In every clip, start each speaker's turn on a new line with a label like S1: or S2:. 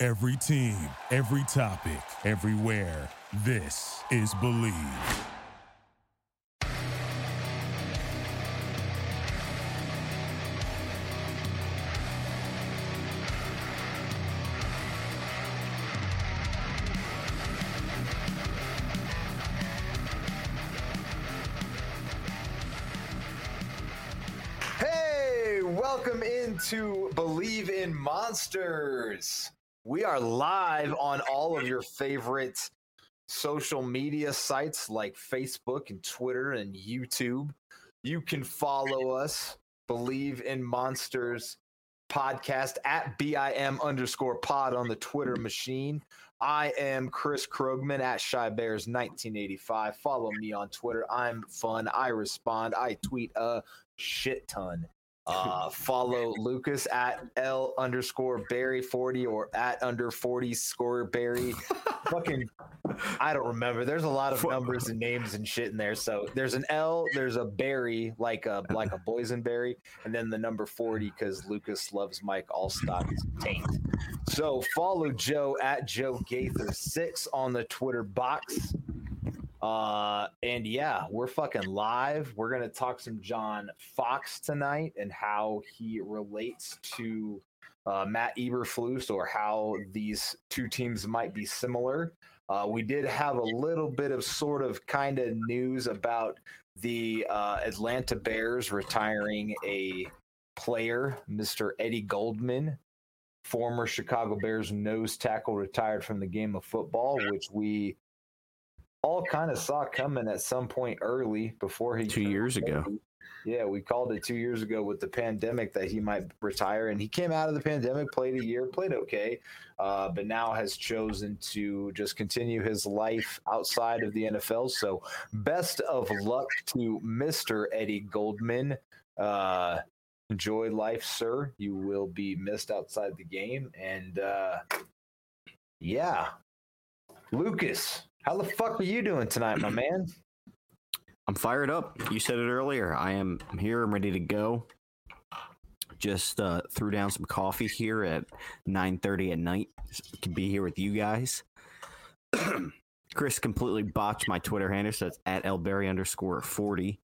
S1: Every team, every topic, everywhere. This is Believe.
S2: Hey, welcome into Believe in Monsters. We are live on all of your favorite social media sites like Facebook and Twitter and YouTube. You can follow us, Believe in Monsters podcast at BIM underscore pod on the Twitter machine. I am Chris Krogman at Shy Bears 1985. Follow me on Twitter. I'm fun. I respond. I tweet a shit ton. Uh, follow Lucas at L underscore Barry 40 or at under 40 score Barry. Fucking, I don't remember. There's a lot of numbers and names and shit in there. So there's an L, there's a Barry, like a like a boysenberry, and then the number 40 because Lucas loves Mike Allstock's taint. So follow Joe at Joe Gaither six on the Twitter box. Uh, and yeah, we're fucking live. We're gonna talk some John Fox tonight and how he relates to uh, Matt Eberflus or how these two teams might be similar. Uh, we did have a little bit of sort of kind of news about the uh, Atlanta Bears retiring a player, Mr. Eddie Goldman, former Chicago Bears nose tackle, retired from the game of football, which we all kind of saw coming at some point early before he
S3: two years ago.
S2: Yeah, we called it two years ago with the pandemic that he might retire, and he came out of the pandemic, played a year, played okay, uh, but now has chosen to just continue his life outside of the NFL. So, best of luck to Mister Eddie Goldman. Uh, enjoy life, sir. You will be missed outside the game, and uh, yeah, Lucas, how the fuck are you doing tonight, my man?
S3: I'm fired up. You said it earlier. I am here. I'm ready to go. Just uh, threw down some coffee here at 9:30 at night. Can be here with you guys. Chris completely botched my Twitter handle, so it's at lberry underscore 40.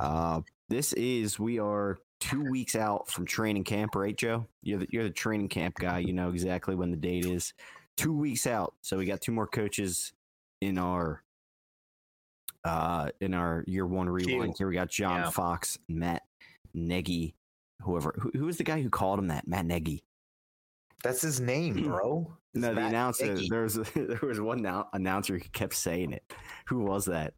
S3: Uh, this is we are two weeks out from training camp, right, Joe? You're the, you're the training camp guy. You know exactly when the date is. Two weeks out, so we got two more coaches in our uh in our year one rewind. Here we got John
S2: Yeah.
S3: Fox, Matt Negi, whoever who, who was the guy who called him that? Matt Negi.
S2: That's his name, bro. It's
S3: No, the announcer.
S2: Nagy.
S3: There was there was one now, announcer who kept saying it. Who was that?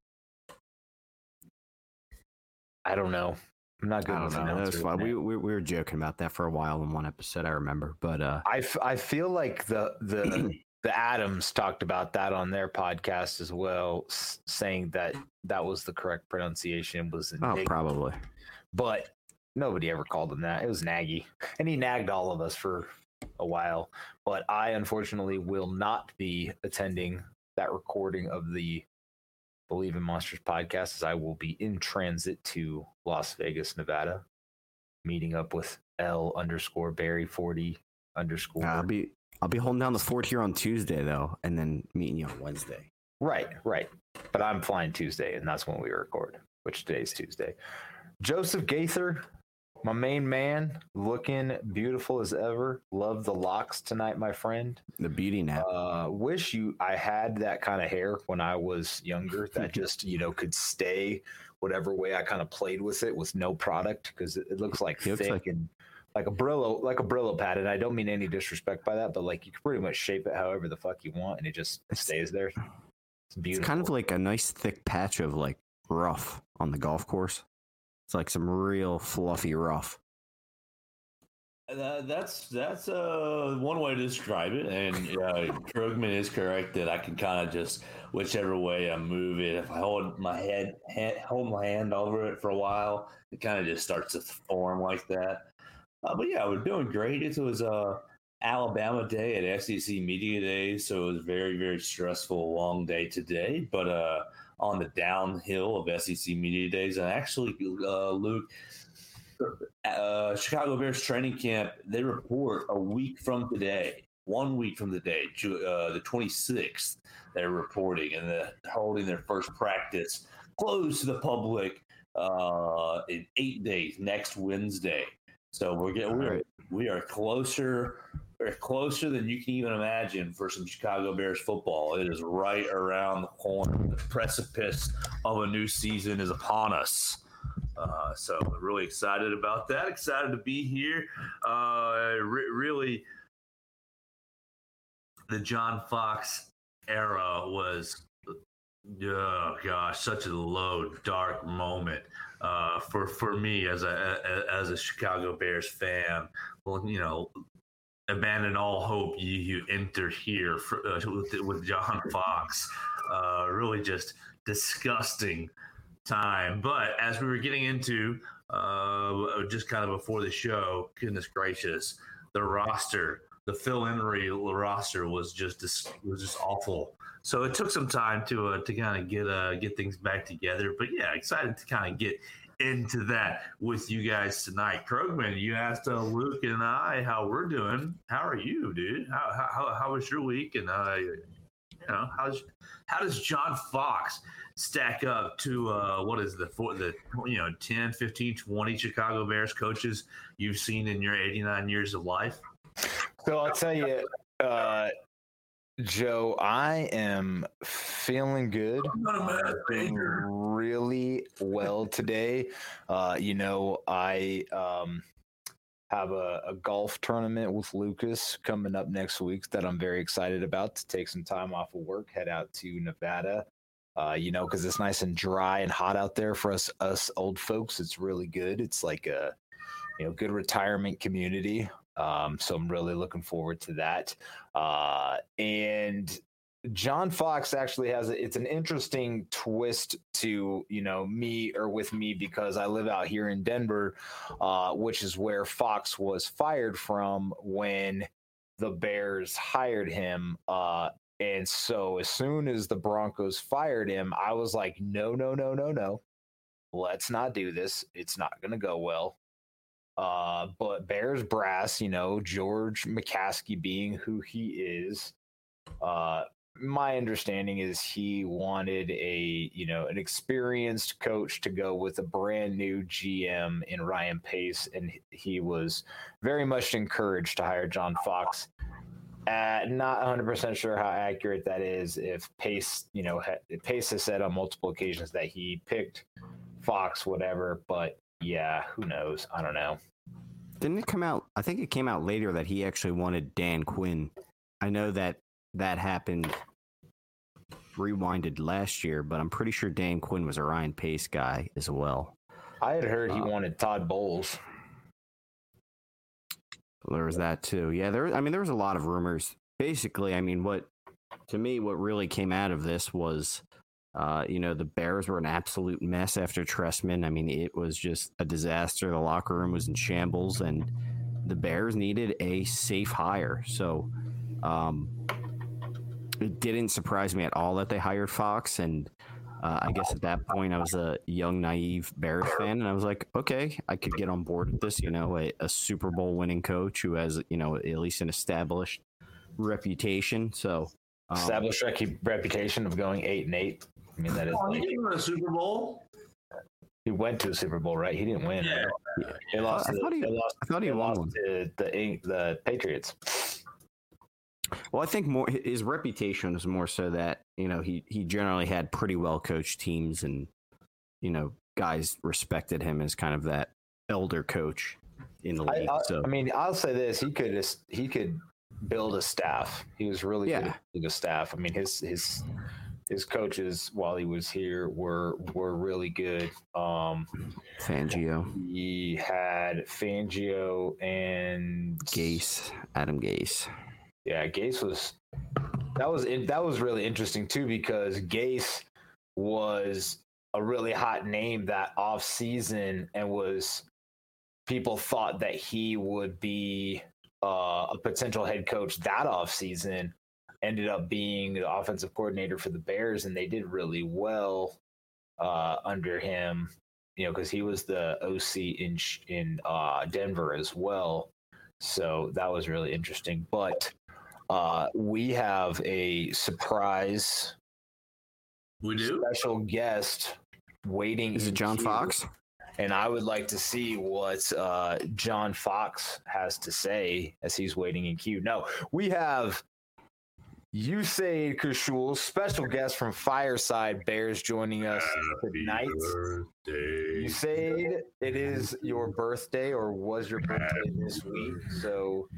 S2: I don't know. I'm not good
S3: I don't
S2: with
S3: know. That was
S2: announcers,
S3: fun. We, we we were joking about that for a while in one episode. I remember, but uh,
S2: I, f- I feel like the the the Adams talked about that on their podcast as well, s- saying that that was the correct pronunciation was
S3: oh, probably.
S2: but nobody ever called him that. It was Nagy, and he nagged all of us for a while. But I unfortunately will not be attending that recording of the Believe in Monsters podcast, as I will be in transit to Las Vegas, Nevada, meeting up with L underscore Barry forty underscore.
S3: I'll be I'll be holding down the fort here on Tuesday though, and then meeting you on Wednesday.
S2: Right, right. But I'm flying Tuesday, and that's when we record, which today's Tuesday. Joseph Gaither, my main man, looking beautiful as ever. Love the locks tonight, my friend.
S3: The beauty nap.
S2: Uh, wish you I had that kind of hair when I was younger that just you know could stay whatever way I kind of played with it with no product because it, it looks like
S3: looks
S2: thick
S3: like-
S2: and like a Brillo, like a Brillo pad. And I don't mean any disrespect by that, but like you can pretty much shape it however the fuck you want, and it just stays there. It's
S3: it's
S2: beautiful.
S3: kind of like a nice thick patch of like rough on the golf course. It's like some real fluffy rough.
S4: Uh, that's that's uh, one way to describe it, and uh, Krugman is correct that I can kind of just whichever way I move it. If I hold my head, head hold my hand over it for a while, it kind of just starts to form like that. Uh, but yeah, we're doing great. It was uh, Alabama Day at SEC Media Day, so it was very very stressful, long day today. But uh, on the downhill of SEC Media Days, and actually, uh, Luke uh, Chicago Bears training camp, they report a week from today, one week from the day, uh, the 26th, they're reporting and they're holding their first practice closed to the public uh, in eight days, next Wednesday. So we're getting we're, we are closer we're closer than you can even imagine for some Chicago Bears football. It is right around the corner. The precipice of a new season is upon us. Uh, so really excited about that. Excited to be here. Uh, re- really, the John Fox era was, oh gosh, such a low, dark moment uh, for for me as a as a Chicago Bears fan. Well, you know, abandon all hope. You you enter here for, uh, with, with John Fox. Uh, really, just disgusting time. But as we were getting into uh, just kind of before the show, goodness gracious, the roster, the Phil Emery roster was just was just awful. So it took some time to uh, to kind of get uh, get things back together. But yeah, excited to kind of get into that with you guys tonight. Krugman, you asked uh, Luke and I how we're doing. How are you, dude? How how, how was your week? And uh, you know, how's how does John Fox stack up to uh, what is the for the you know 10 15 20 chicago bears coaches you've seen in your 89 years of life
S2: so i'll tell you uh, joe i am feeling good feeling really well today uh, you know i um, have a, a, golf tournament with Lucas coming up next week that I'm very excited about to take some time off of work, head out to Nevada, uh, you know, because it's nice and dry and hot out there for us us old folks. It's really good. It's like a you know good retirement community. Um, so I'm really looking forward to that. Uh, and John Fox actually has it's an interesting twist to you know me or with me because I live out here in Denver, uh, which is where Fox was fired from when the Bears hired him. Uh, and so as soon as the Broncos fired him, I was like, no, no, no, no, no. Let's not do this. It's not going to go well. Uh, but Bears brass, you know, George McCaskey being who he is, uh, my understanding is he wanted a you know an experienced coach to go with a brand new GM in Ryan Pace, and he was very much encouraged to hire John Fox. Uh, not 100% sure how accurate that is. If Pace, you know, Pace has said on multiple occasions that he picked Fox, whatever, but yeah, who knows? I don't know.
S3: Didn't it come out? I think it came out later that he actually wanted Dan Quinn. I know that that happened rewinded last year, but I'm pretty sure Dan Quinn was a Ryan Pace guy as well.
S2: I had heard he uh, wanted Todd Bowles.
S3: There was that too. Yeah, there. I mean, there was a lot of rumors. Basically, I mean, what to me, what really came out of this was, uh, you know, the Bears were an absolute mess after Trestman. I mean, it was just a disaster. The locker room was in shambles, and the Bears needed a safe hire. So, um, it didn't surprise me at all that they hired Fox, and uh, I guess at that point, I was a young, naive Bears fan, and I was like, okay, I could get on board with this. You know, a, a, Super Bowl winning coach who has, you know, at least an established reputation. So,
S2: um, established reputation of going eight and eight. I mean, that is.
S4: Oh, he didn't win a Super Bowl.
S2: He went to a Super Bowl, right? He didn't win.
S4: Yeah.
S2: They lost. I, thought he, lost, I thought he lost to the the Patriots.
S3: Well, I think more his reputation was more so that you know he he generally had pretty well coached teams, and you know guys respected him as kind of that elder coach in the league.
S2: I, I,
S3: so
S2: I mean, I'll say this: he could he could build a staff. He was really yeah. good at building a staff. I mean, his his his coaches while he was here were were really good. Um,
S3: Fangio,
S2: he had Fangio and
S3: Gase, Adam Gase.
S2: Yeah, Gase was that was that was really interesting too because Gase was a really hot name that off season and was people thought that he would be uh, a potential head coach that off season ended up being the offensive coordinator for the Bears and they did really well uh, under him you know because he was the OC in in uh, Denver as well so that was really interesting but uh, we have a surprise
S4: We do.
S2: special guest waiting.
S3: Is it John
S2: queue,
S3: Fox?
S2: And I would like to see what uh, John Fox has to say as he's waiting in queue. No, we have Usaid Kashul, special guest from Fireside Bears, joining us tonight. Usaid, it is your birthday, or was your birthday this week? So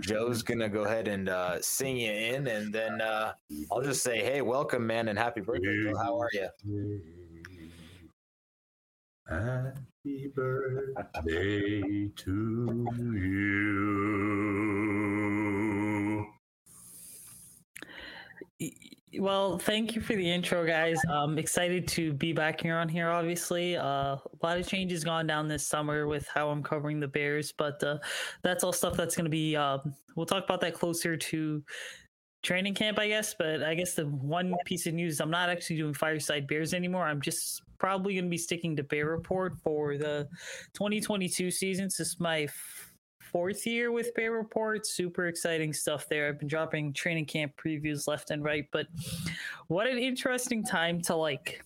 S2: Joe's gonna go ahead and uh, sing you in, and then uh, I'll just say, "Hey, welcome, man, and happy birthday! Joe. How are you?"
S4: Happy birthday to you.
S5: Well, thank you for the intro, guys. I'm excited to be back here on here. Obviously, uh, a lot of changes gone down this summer with how I'm covering the Bears, but uh, that's all stuff that's going to be. Uh, we'll talk about that closer to training camp, I guess. But I guess the one piece of news: I'm not actually doing Fireside Bears anymore. I'm just probably going to be sticking to Bear Report for the 2022 season. This is my fourth year with Bear Report. Super exciting stuff there. I've been dropping training camp previews left and right, but what an interesting time to like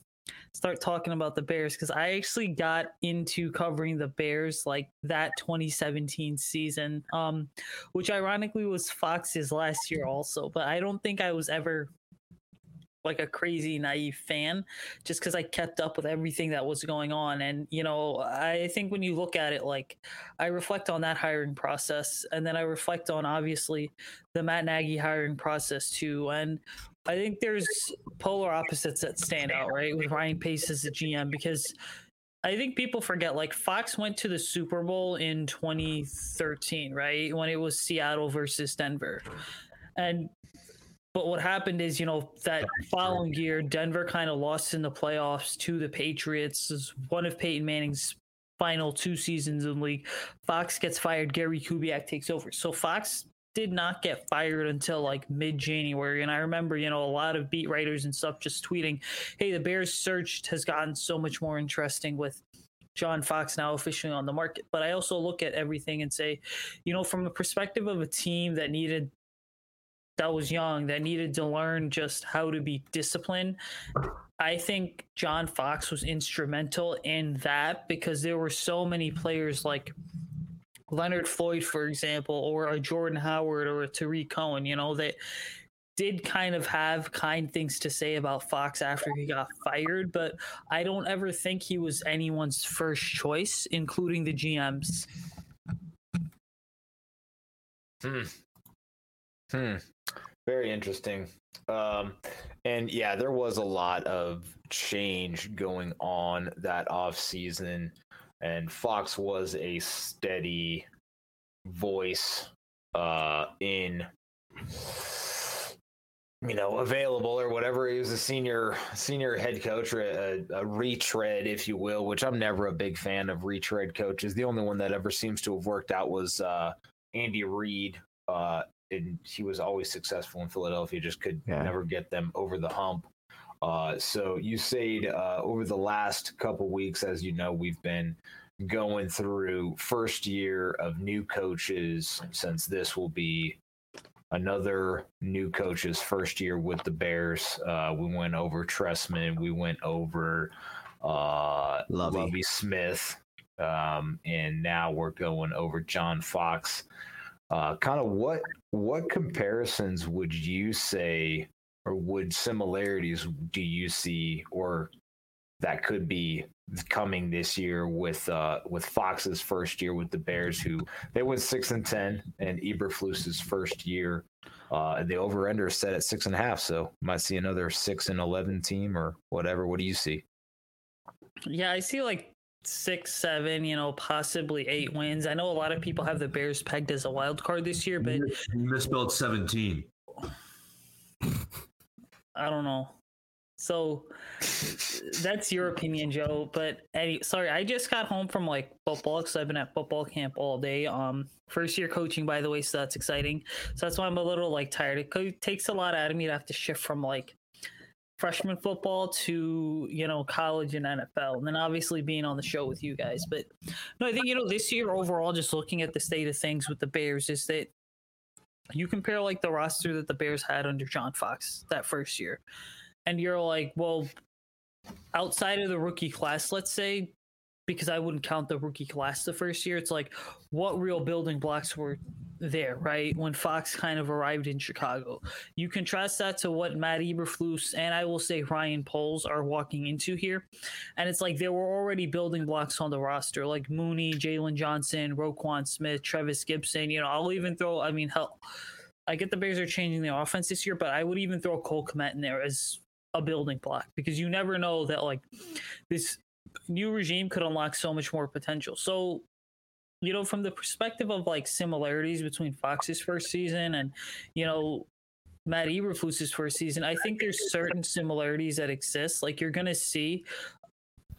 S5: start talking about the Bears because I actually got into covering the Bears like that 2017 season, um, which ironically was Fox's last year also. But I don't think I was ever like a crazy naive fan just because I kept up with everything that was going on. And, you know, I think when you look at it, like I reflect on that hiring process and then I reflect on obviously the Matt Nagy hiring process too. And I think there's polar opposites that stand out, right? With Ryan Pace as the GM because I think people forget like Fox went to the Super Bowl in 2013, right? When it was Seattle versus Denver. And but what happened is, you know, that following year, Denver kind of lost in the playoffs to the Patriots. Is one of Peyton Manning's final two seasons in the league. Fox gets fired. Gary Kubiak takes over. So Fox did not get fired until like mid January. And I remember, you know, a lot of beat writers and stuff just tweeting, hey, the Bears search has gotten so much more interesting with John Fox now officially on the market. But I also look at everything and say, you know, from the perspective of a team that needed that was young that needed to learn just how to be disciplined. I think John Fox was instrumental in that because there were so many players like Leonard Floyd, for example, or a Jordan Howard or a Tarik Cohen, you know, that did kind of have kind things to say about Fox after he got fired, but I don't ever think he was anyone's first choice, including the GMs.
S2: Hmm. Hmm. Very interesting. Um, and yeah, there was a lot of change going on that off season, and Fox was a steady voice uh, in you know available or whatever. He was a senior senior head coach or a, a retread, if you will. Which I'm never a big fan of retread coaches. The only one that ever seems to have worked out was uh, Andy Reid. Uh, and he was always successful in Philadelphia, just could
S3: Yeah.
S2: never get them over the hump. Uh, so you said uh, over the last couple weeks, as you know, we've been going through first year of new coaches since this will be another new coach's first year with the Bears. Uh, we went over Trestman, we went over uh,
S3: Lovie.
S2: Lovie Smith, um, and now we're going over John Fox. Uh, kind of what what comparisons would you say, or would similarities do you see, or that could be coming this year with uh, with Fox's first year with the Bears, who they went six and ten, and Eberflus's first year Uh, the over under is set at six and a half, so might see another six and eleven team or whatever. What do you see?
S5: Yeah, I see like six, seven, you know, possibly eight wins. I know a lot of people have the Bears pegged as a wild card this year, but
S4: You misspelled 17.
S5: I don't know. So that's your opinion, Joe. But any, sorry, I just got home from like football because I've been at football camp all day. Um, first year coaching, by the way, so that's exciting. So that's why I'm a little like tired. It takes a lot out of me to have to shift from like freshman football to you know college and NFL, and then obviously being on the show with you guys. But no, I think you know this year overall, just looking at the state of things with the Bears, is that you compare like the roster that the Bears had under John Fox that first year, and you're like, well, outside of the rookie class, let's say, because I wouldn't count the rookie class the first year, it's like what real building blocks were there, right? When Fox kind of arrived in Chicago. You contrast that to what Matt Eberflus and I will say Ryan Poles are walking into here. And it's like there were already building blocks on the roster, like Mooney, Jaylon Johnson, Roquan Smith, Trevis Gipson. You know, I'll even throw, I mean, hell, I get the Bears are changing their offense this year, but I would even throw Cole Kmet in there as a building block because you never know that like this new regime could unlock so much more potential. So, you know, from the perspective of like similarities between Fox's first season and, you know, Matt Eberflus's first season, I think there's certain similarities that exist. Like you're gonna see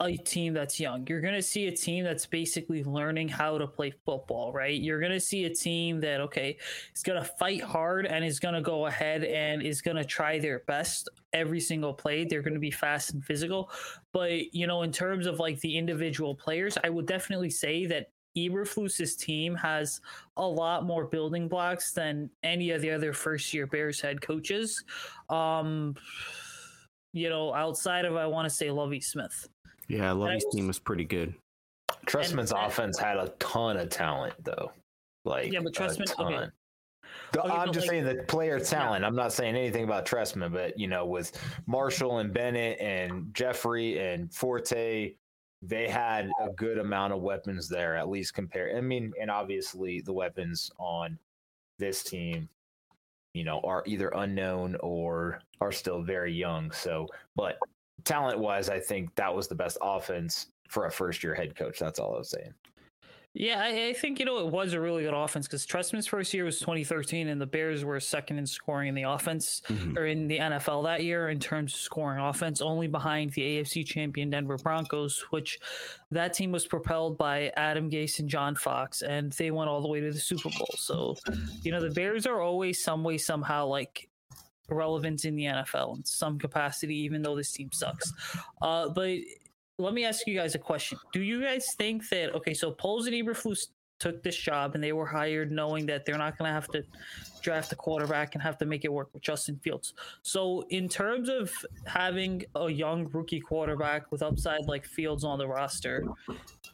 S5: a team that's young. You're going to see a team that's basically learning how to play football, right? You're going to see a team that, okay, is going to fight hard and is going to go ahead and is going to try their best every single play. They're going to be fast and physical. But, you know, in terms of like the individual players, I would definitely say that Eberflus's team has a lot more building blocks than any of the other first year Bears head coaches. Um, you know, outside of, I want to say Lovie Smith.
S3: Yeah, Lovie's
S5: was-
S3: team was pretty good.
S2: Trustman's
S5: And-
S2: offense had a ton of talent, though. Like
S5: Yeah, but
S2: a
S5: Trustman- okay.
S2: The-
S5: Okay,
S2: oh,
S5: I'm
S2: just
S5: like-
S2: saying the player talent. I'm not saying anything about Trestman, but you know, with Marshall and Bennett and Jeffery and Forte, they had a good amount of weapons there, at least compared. I mean, and obviously the weapons on this team, you know, are either unknown or are still very young. So, but talent wise, I think that was the best offense for a first year head coach. That's all I was saying.
S5: Yeah, I, I think you know it was a really good offense because Trustman's first year was 2013, and the Bears were second in scoring in the offense
S3: Mhm.
S5: or in the NFL that year in terms of scoring offense, only behind the AFC champion Denver Broncos, which that team was propelled by Adam Gase and John Fox, and they went all the way to the Super Bowl. So, you know, the Bears are always some way somehow like relevant in the NFL in some capacity, even though this team sucks. Uh, but let me ask you guys a question. Do you guys think that okay, so Poles and Eberflus took this job and they were hired knowing that they're not going to have to draft a quarterback and have to make it work with Justin Fields. So in terms of having a young rookie quarterback with upside like Fields on the roster,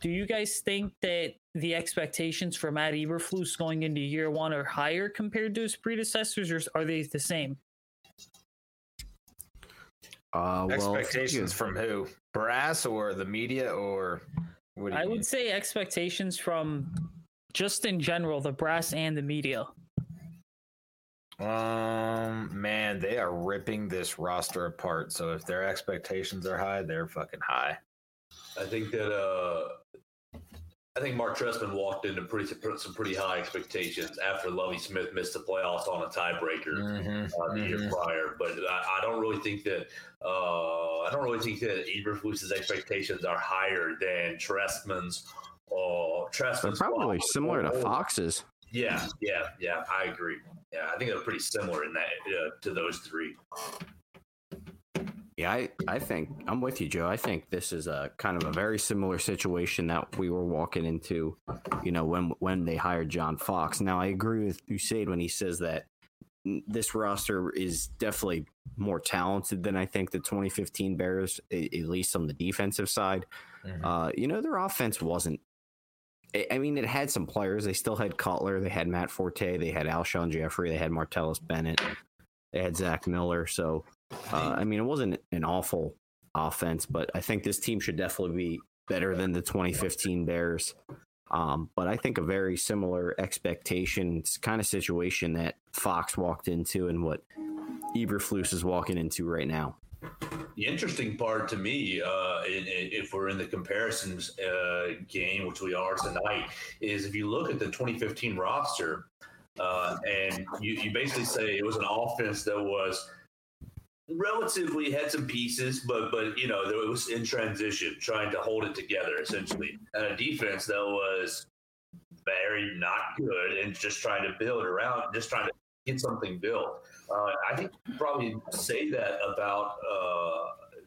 S5: do you guys think that the expectations for Matt Eberflus going into year one are higher compared to his predecessors, or are they the same?
S3: Uh, well,
S2: Expectations from who? Brass or the media or what do you
S5: I
S2: mean?
S5: would say expectations from just in general, the brass and the media.
S2: Um, man, they are ripping this roster apart. So if their expectations are high, they're fucking high.
S4: I think that uh, I think Mark Trestman walked into pretty some pretty high expectations after Lovie Smith missed the playoffs on a tiebreaker
S2: Mhm,
S4: uh, the year
S2: mhm.
S4: prior. But I, I don't really think that uh, I don't really think that Eberflus's expectations are higher than Trestman's. Uh,
S3: they're
S4: Trestman's
S3: probably similar to Fox's.
S4: Yeah, yeah, yeah. I agree. Yeah, I think they're pretty similar in that uh, to those three.
S3: Yeah, I, I think I'm with you, Joe. I think this is a kind of a very similar situation that we were walking into, you know, when when they hired John Fox. Now, I agree with Usaid when he says that this roster is definitely more talented than I think the 2015 Bears, at least on the defensive side.
S2: Mhm.
S3: Uh, you know, their offense wasn't. I- I mean, it had some players. They still had Cutler. They had Matt Forte. They had Alshon Jeffery. They had Martellus Bennett. They had Zach Miller. So, uh, I mean, it wasn't an awful offense, but I think this team should definitely be better than the 2015 Bears. Um, but I think a very similar expectations kind of situation that Fox walked into and what Eberflus is walking into right now.
S4: The interesting part to me, uh, in, in, if we're in the comparisons uh, game, which we are tonight, is if you look at the 2015 roster, uh, and you, you basically say it was an offense that was relatively had some pieces, but but you know it was in transition, trying to hold it together essentially, and a defense that was very not good and just trying to build around, just trying to get something built. Uh, I think you probably say that about uh,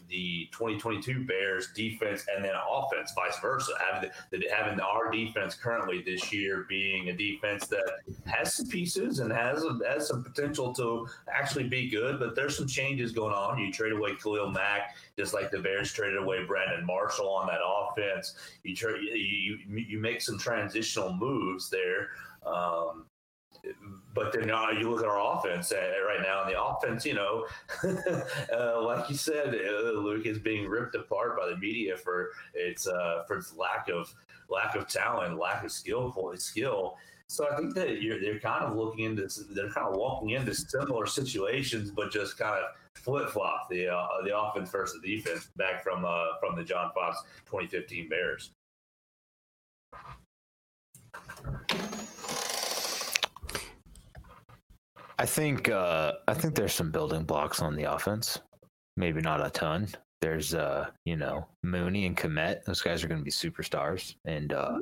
S4: the 2022 Bears defense and then offense, vice versa. Having the, having our defense currently this year being a defense that has some pieces and has a, has some potential to actually be good, but there's some changes going on. You trade away Khalil Mack, just like the Bears traded away Brandon Marshall on that offense. You tra- you, you make some transitional moves there. Um, but then uh, you look at our offense uh, right now, and the offense, you know, uh, like you said, uh, Luke is being ripped apart by the media for its uh, for its lack of lack of talent, lack of skill, skill. So I think that you're they're kind of looking into they're kind of walking into similar situations, but just kind of flip flop the uh, the offense versus the defense back from from the John Fox 2015 Bears.
S2: I think uh, I think there's some building blocks on the offense. Maybe not a ton. There's uh, you know, Mooney and Kmet. Those guys are going to be superstars. And uh,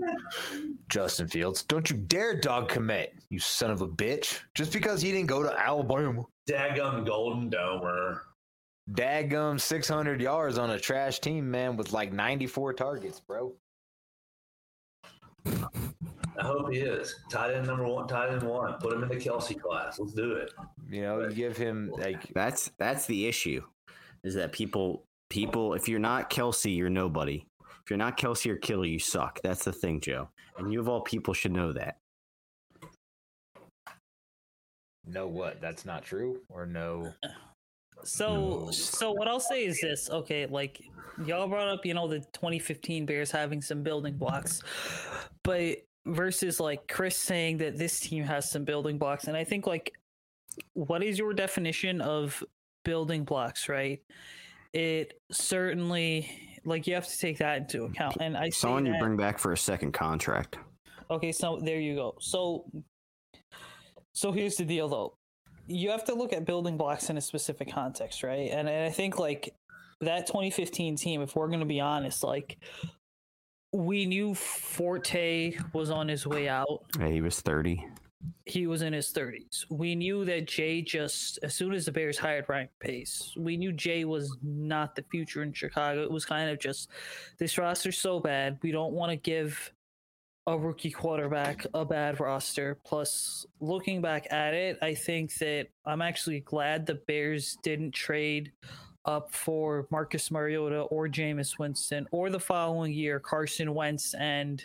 S2: Justin Fields. Don't you dare dog Kmet, you son of a bitch. Just because he didn't go to Alabama.
S4: Dagum Golden Domer.
S2: Dagum 600 yards on a trash team, man, with like 94 targets, bro.
S4: I hope he is. Tight end number one, tight end one. Put him in the Kelce class. Let's do it.
S2: You know, you give him like
S3: that's that's the issue, is that people people if you're not Kelce, you're nobody. If you're not Kelce or Killer, you suck. That's the thing, Joe. And you of all people should know that.
S2: Know what? That's not true, or no?
S5: So, no. so what I'll say is this. Okay, like y'all brought up, you know, the 2015 Bears having some building blocks, but versus like Chris saying that this team has some building blocks. And I think like what is your definition of building blocks, right? It certainly like you have to take that into account. And I
S3: someone that, you bring back for a second contract.
S5: Okay, so there you go. So so here's the deal though. You have to look at building blocks in a specific context, right? And, and I think like that 2015 team, if we're going to be honest, like we knew Forte was on his way out.
S3: Yeah, he was 30.
S5: He was in his 30s. We knew that Jay just, as soon as the Bears hired Ryan Pace, we knew Jay was not the future in Chicago. It was kind of just this roster's so bad. We don't want to give a rookie quarterback a bad roster. Plus, looking back at it, I think that I'm actually glad the Bears didn't trade up for Marcus Mariota or Jameis Winston, or the following year, Carson Wentz and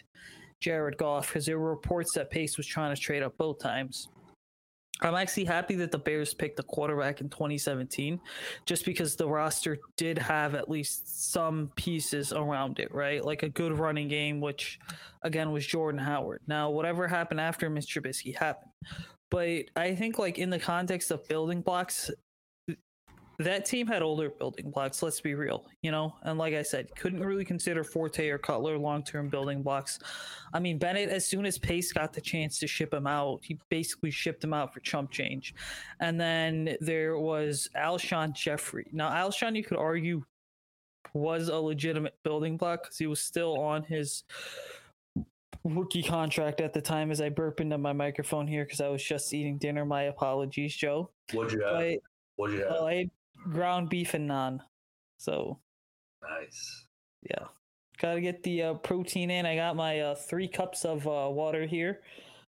S5: Jared Goff, because there were reports that Pace was trying to trade up both times. I'm actually happy that the Bears picked the quarterback in 2017, just because the roster did have at least some pieces around it, right? Like a good running game, which again was Jordan Howard. Now, whatever happened after Mr. Trubisky happened. But I think, like, in the context of building blocks, that team had older building blocks. Let's be real, you know. And like I said, couldn't really consider Forte or Cutler long-term building blocks. I mean, Bennett, as soon as Pace got the chance to ship him out, he basically shipped him out for chump change. And then there was Alshon Jeffery. Now, Alshon, you could argue, was a legitimate building block because he was still on his rookie contract at the time. As I burp into my microphone here because I was just eating dinner. My apologies, Joe.
S4: What'd you have? But, What'd you have? Well, I
S5: ground beef and naan. So
S4: nice.
S5: Yeah. Got to get the uh, protein in. I got my uh, three cups of uh, water here,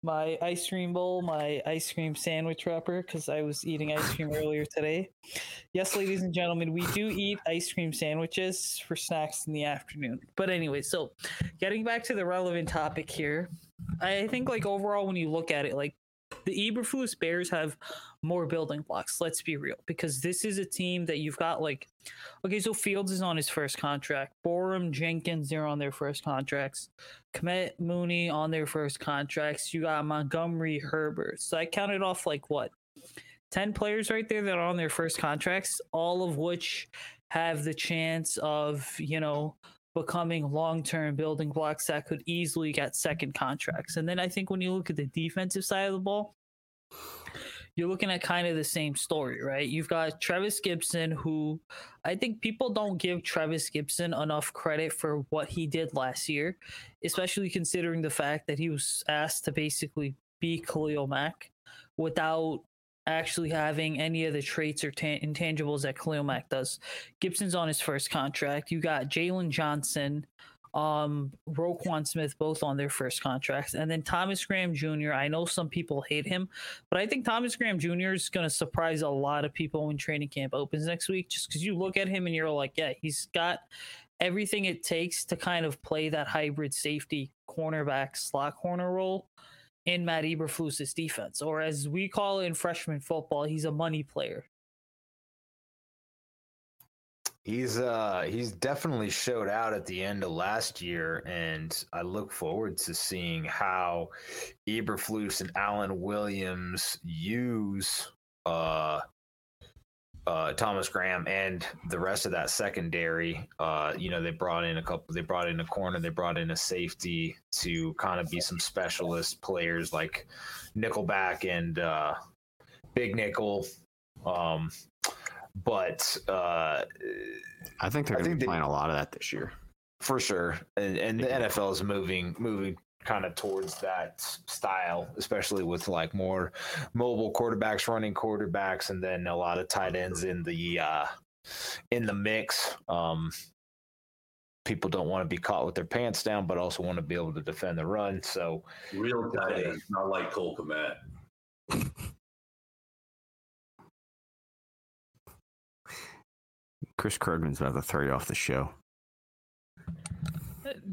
S5: my ice cream bowl, my ice cream sandwich wrapper because I was eating ice cream earlier today. Yes, ladies and gentlemen, we do eat ice cream sandwiches for snacks in the afternoon. But anyway, so getting back to the relevant topic here, I think like overall when you look at it, like the Eberflus Bears have more building blocks. Let's be real, because this is a team that you've got like, okay, so Fields is on his first contract. Borom, Jenkins, they're on their first contracts. Kmet, Mooney on their first contracts. You got Montgomery, Herbert. So I counted off like what, ten players right there that are on their first contracts, all of which have the chance of you know becoming long-term building blocks that could easily get second contracts. And then I think when you look at the defensive side of the ball, you're looking at kind of the same story, right? You've got Trevis Gipson, who I think people don't give Trevis Gipson enough credit for what he did last year, especially considering the fact that he was asked to basically be Khalil Mack without actually having any of the traits or ta- intangibles that Khalil Mack does. Gipson's on his first contract. You got Jaylon Johnson, um, Roquan Smith, both on their first contracts, and then Thomas Graham Jr. I know some people hate him, but I think Thomas Graham Jr. is going to surprise a lot of people when training camp opens next week. Just because you look at him and you're like, yeah, he's got everything it takes to kind of play that hybrid safety cornerback slot corner role in Matt Eberflus's defense, or as we call it in freshman football, he's a money player.
S2: He's uh he's definitely showed out at the end of last year, and I look forward to seeing how Eberflus and Alan Williams use uh uh, Thomas Graham and the rest of that secondary. Uh, you know, they brought in a couple. They brought in a corner. They brought in a safety to kind of be some specialist players like Nickelback and uh, Big Nickel. Um, but uh,
S3: I think they're going to be
S2: they-
S3: playing a lot of that this year.
S2: for sure, and, and the NFL is moving moving kind of towards that style, especially with like more mobile quarterbacks, running quarterbacks, and then a lot of tight ends in the uh, in the mix. Um, people don't want to be caught with their pants down, but also want to be able to defend the run. So
S4: Real tight ends, not like Cole Kmet.
S3: Chris Krugman's about to throw you off the show.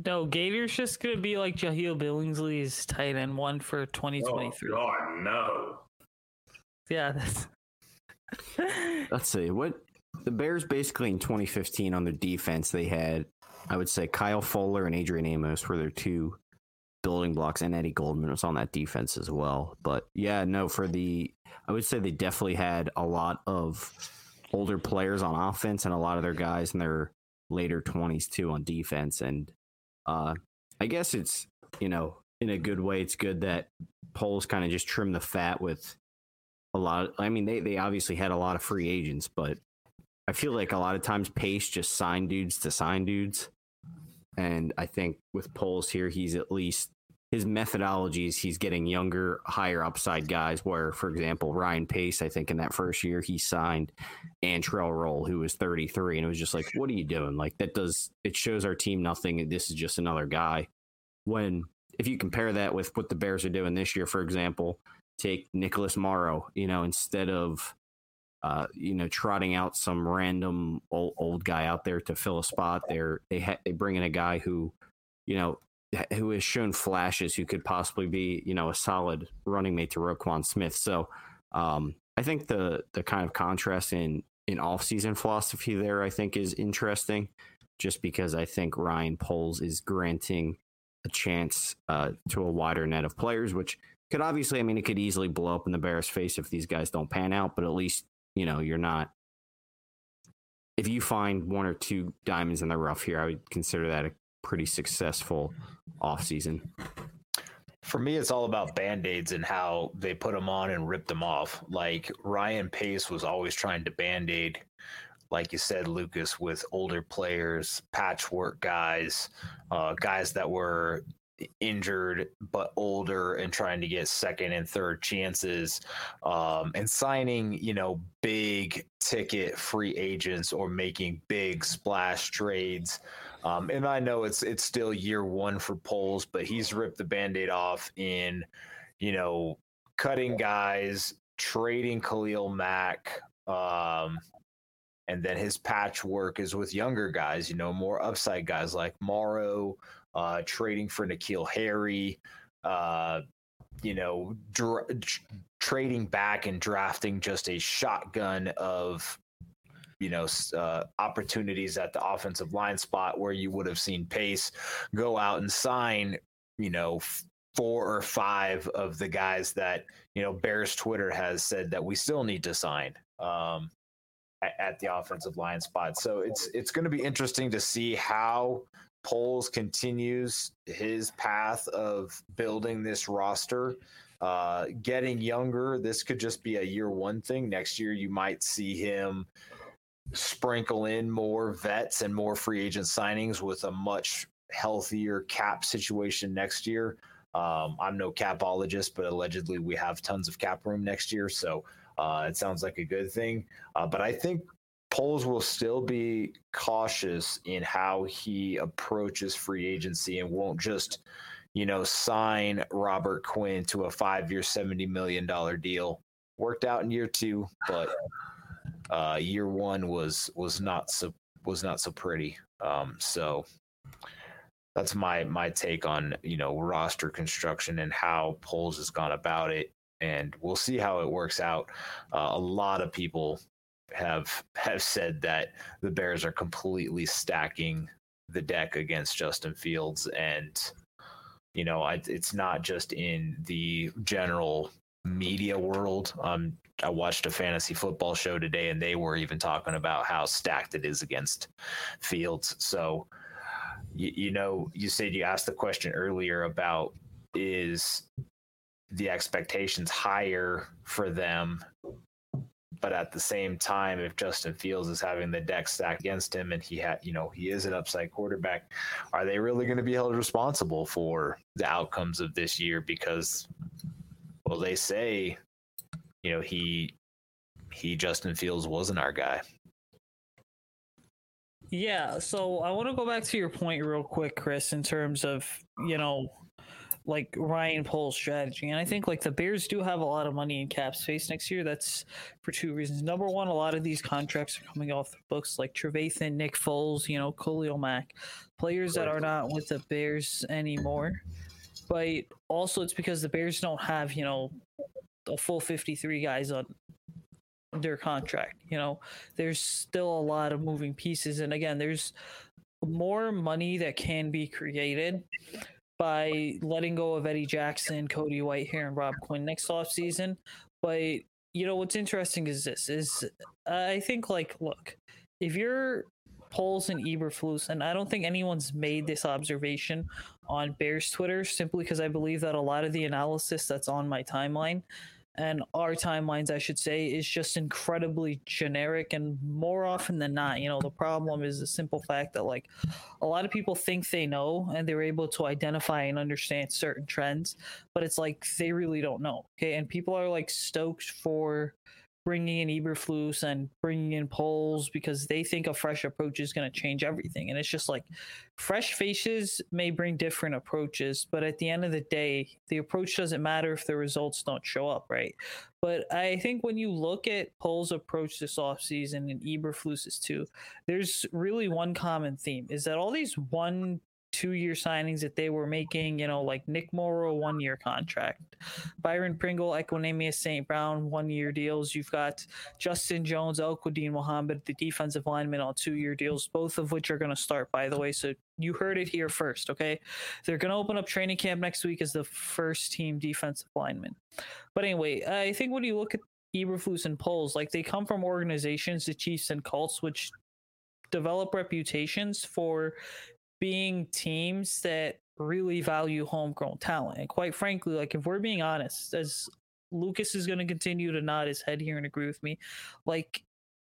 S5: No, Gator's just gonna be like Jahleel Billingsley's tight end one for
S4: Oh
S5: 2023.
S4: God, no!
S5: yeah, that's.
S3: Let's see what the Bears basically in 2015 on their defense they had. I would say Kyle Fuller and Adrian Amos were their two building blocks, and Eddie Goldman was on that defense as well. But yeah, no, for the I would say they definitely had a lot of older players on offense and a lot of their guys in their later 20s too on defense. And uh, I guess it's you know in a good way, it's good that Poles kind of just trim the fat with a lot. Of, I mean, they they obviously had a lot of free agents, but I feel like a lot of times Pace just signed dudes to sign dudes, and I think with Poles here, he's at least his methodologies, he's getting younger, higher upside guys. Where, for example, Ryan Pace, I think in that first year he signed Antrel Rolle, who was 33, and it was just like, what are you doing? Like that does it shows our team nothing. This is just another guy. When if you compare that with what the Bears are doing this year, for example, take Nicholas Morrow, you know, instead of uh, you know, trotting out some random old, old guy out there to fill a spot. They're, they ha- they bring in a guy who, you know, who has shown flashes who could possibly be, you know, a solid running mate to Roquan Smith. So um, I think the the kind of contrast in in off season philosophy there, I think, is interesting. Just because I think Ryan Poles is granting a chance uh, to a wider net of players, which could obviously, I mean, it could easily blow up in the Bears' face if these guys don't pan out. But at least you know you're not. If you find one or two diamonds in the rough here, I would consider that a pretty successful off season.
S2: For me, it's all about band aids and how they put them on and ripped them off. Like Ryan Pace was always trying to band aid, like you said, Lucas, with older players, patchwork guys, uh, guys that were injured but older and trying to get second and third chances um, and signing you know big ticket free agents or making big splash trades um, and I know it's it's still year one for Poles, but he's ripped the band-aid off in, you know, cutting guys, trading Khalil Mack, um, and then his patchwork is with younger guys, you know, more upside guys like Morrow, uh, trading for N'Keal Harry, uh, you know, trading back and drafting just a shotgun of you know uh, opportunities at the offensive line spot where you would have seen Pace go out and sign you know four or five of the guys that you know Bears Twitter has said that we still need to sign um, at, the offensive line spot. So it's it's going to be interesting to see how Poles continues his path of building this roster. Uh, getting younger, this could just be a year one thing. Next year, you might see him sprinkle in more vets and more free agent signings with a much healthier cap situation next year. Um, I'm no capologist, but allegedly we have tons of cap room next year, so uh, it sounds like a good thing. Uh, but I think Poles will still be cautious in how he approaches free agency and won't just, you know, sign Robert Quinn to a five-year, seventy million dollar deal. Worked out in year two, but uh, year one was was not so was not so pretty. Um, so that's my my take on you know roster construction and how Poles has gone about it, and we'll see how it works out. Uh, a lot of people have have said that the Bears are completely stacking the deck against Justin Fields, and you know I, it's not just in the general media world. Um, I watched a fantasy football show today, and they were even talking about how stacked it is against Fields. So you, you know, you said you asked the question earlier about is the expectations higher for them but at the same time, if Justin Fields is having the deck stacked against him and he had, you know, he is an upside quarterback, are they really going to be held responsible for the outcomes of this year? Because, well, they say, you know, he, he, Justin Fields wasn't our guy.
S5: Yeah, so I want to go back to your point real quick, Chris, in terms of, you know, like Ryan Poles' strategy. And I think like the Bears do have a lot of money in cap space next year. That's for two reasons. Number one, a lot of these contracts are coming off the books, like Trevathan, Nick Foles, you know, Khalil Mack, players that are not with the Bears anymore. But also, it's because the Bears don't have, you know, a full 53 guys on their contract. You know, there's still a lot of moving pieces. And again, there's more money that can be created by letting go of Eddie Jackson, Cody Whitehair, and Rob Quinn next off season. But you know what's interesting is this is I think like look, if you're Poles and Eberflus, and I don't think anyone's made this observation on Bears Twitter simply because I believe that a lot of the analysis that's on my timeline and our timelines, I should say, is just incredibly generic. And more often than not, you know, the problem is the simple fact that, like, a lot of people think they know and they're able to identify and understand certain trends, but it's like they really don't know. Okay. And people are like stoked for bringing in Eberflus and bringing in Poles because they think a fresh approach is going to change everything. And it's just like fresh faces may bring different approaches, but at the end of the day, the approach doesn't matter if the results don't show up, right? But I think when you look at Poles' approach this offseason and Eberflus's too, there's really one common theme is that all these one two year signings that they were making, you know, like Nick Morrow, one year contract, Byron Pringle, Equanimeous St. Brown, one year deals. You've got Justin Jones, Al-Quadin Muhammad, the defensive lineman on two year deals, both of which are going to start, by the way. So you heard it here first, okay? They're going to open up training camp next week as the first team defensive lineman. But anyway, I think when you look at Eberflus and Poles, like they come from organizations, the Chiefs and Colts, which develop reputations for being teams that really value homegrown talent. And quite frankly, like if we're being honest, as Lucas is going to continue to nod his head here and agree with me, like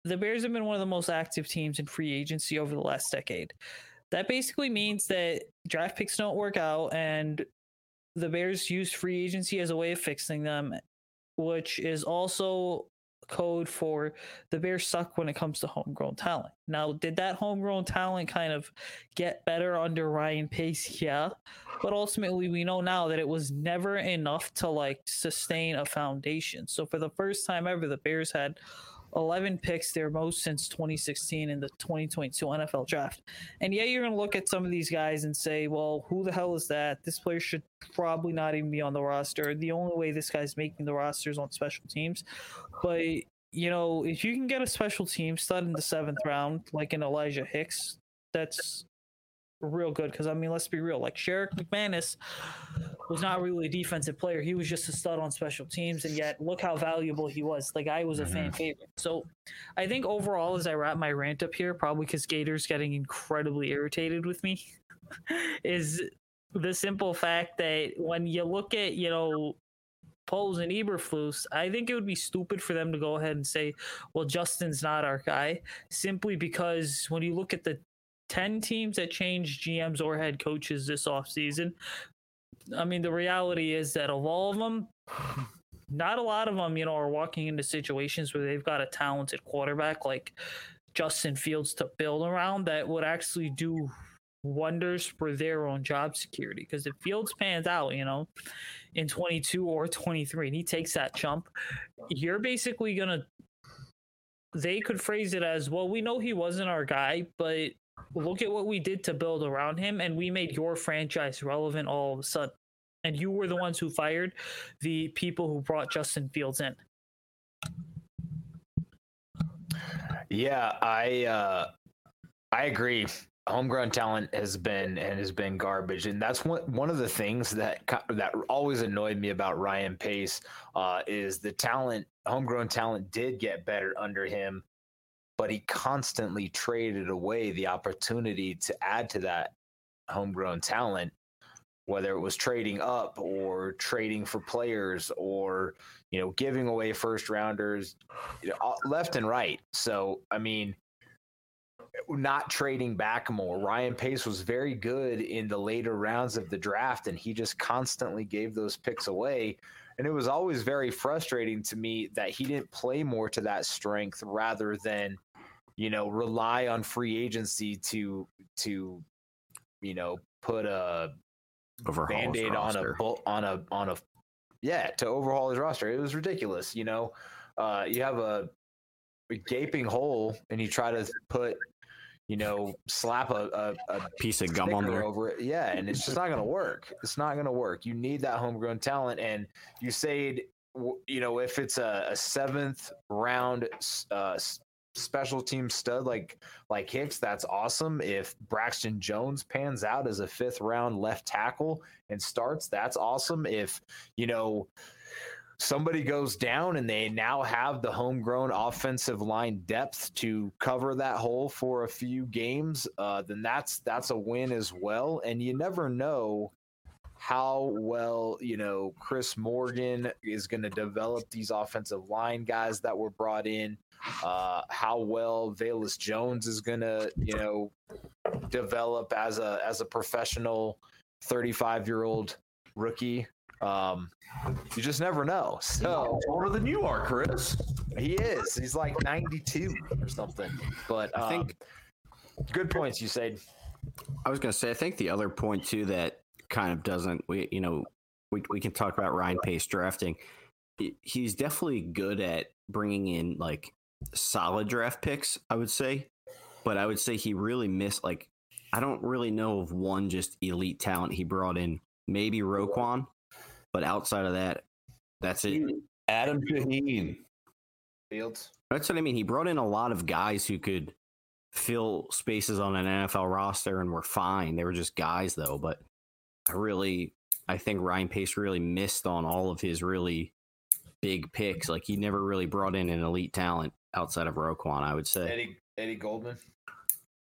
S5: the Bears have been one of the most active teams in free agency over the last decade. That basically means that draft picks don't work out and the Bears use free agency as a way of fixing them, which is also code for the Bears suck when it comes to homegrown talent. Now, did that homegrown talent kind of get better under Ryan Pace? Yeah. But ultimately, we know now that it was never enough to like sustain a foundation. So, for the first time ever, the Bears had 11 picks, their most since 2016 in the 2022 NFL draft. And yeah, you're going to look at some of these guys and say, well, who the hell is that? This player should probably not even be on the roster. The only way this guy's making the roster is on special teams. But, you know, if you can get a special team stud in the seventh round, like an Elijah Hicks, that's real good because I mean, let's be real. Like Sherrick McManis was not really a defensive player; he was just a stud on special teams, and yet look how valuable he was. The guy was a fan mm-hmm. favorite. So, I think overall, as I wrap my rant up here, probably because Gator's getting incredibly irritated with me, is the simple fact that when you look at you know Poles and Eberflus, I think it would be stupid for them to go ahead and say, well, Justin's not our guy, simply because when you look at the 10 teams that changed GMs or head coaches this offseason, I mean, the reality is that of all of them, not a lot of them, you know, are walking into situations where they've got a talented quarterback like Justin Fields to build around that would actually do wonders for their own job security. Because if Fields pans out, you know, in 22 or 23, and he takes that jump, you're basically going to. They could phrase it as well, we know he wasn't our guy, but look at what we did to build around him, and we made your franchise relevant all of a sudden. And you were the ones who fired the people who brought Justin Fields in.
S2: Yeah, I uh, I agree. Homegrown talent has been and has been garbage, and that's one one of the things that that always annoyed me about Ryan Pace uh, is the talent. Homegrown talent did get better under him, but he constantly traded away the opportunity to add to that homegrown talent whether it was trading up or trading for players or you know giving away first rounders you know, left and right. So i mean not trading back more. Ryan pace was very good in the later rounds of the draft and he just constantly gave those picks away. And it was always very frustrating to me that he didn't play more to that strength rather than you know rely on free agency to to you know put a
S3: Overhaul
S2: band-aid on a on a on a yeah to overhaul his roster. It was ridiculous you know? Uh you have a, a gaping hole and you try to put you know slap a, a, a
S3: Piece of gum on there.
S2: over it. Yeah and it's just not going to work. It's not going to work. You need that homegrown talent and you say you know if it's a, a seventh round uh, special team stud like like Hicks, that's awesome. If Braxton Jones pans out as a fifth round left tackle and starts, that's awesome. If you know somebody goes down and they now have the homegrown offensive line depth to cover that hole for a few games, uh, then that's that's a win as well. And you never know how well you know Chris Morgan is going to develop these offensive line guys that were brought in. Uh, how well Velus Jones is going to you know develop as a as a professional 35 year old rookie. Um, you just never know. So
S4: older than you are, Chris.
S2: he is. He's like 92 or something. But um,
S3: I think-
S2: good points you said.
S3: I was going to say, I think the other point too that kind of doesn't, we you know, we we can talk about Ryan Pace drafting. He's definitely good at bringing in like solid draft picks. I would say, but I would say he really missed like I don't really know of one just elite talent he brought in. Maybe Roquan, but outside of that, that's it.
S4: Adam Shaheen.
S2: Fields.
S3: That's what I mean. He brought in a lot of guys who could fill spaces on an NFL roster and were fine. They were just guys though, but I really I think Ryan Pace really missed on all of his really big picks. Like he never really brought in an elite talent outside of Roquan, I would say.
S2: Eddie Eddie Goldman.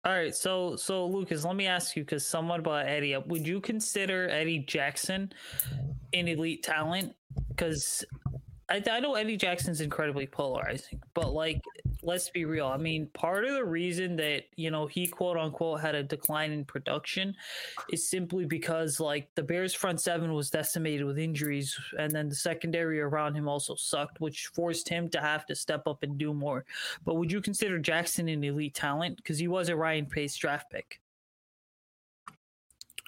S5: All right, so so Lucas, let me ask you because someone brought Eddie up. Would you consider Eddie Jackson an elite talent? Because I, I know Eddie Jackson's incredibly polarizing, but like, let's be real. I mean, part of the reason that you know he quote unquote had a decline in production is simply because like the Bears front seven was decimated with injuries, and then the secondary around him also sucked, which forced him to have to step up and do more. But would you consider Jackson an elite talent? Because he was a Ryan Pace draft pick.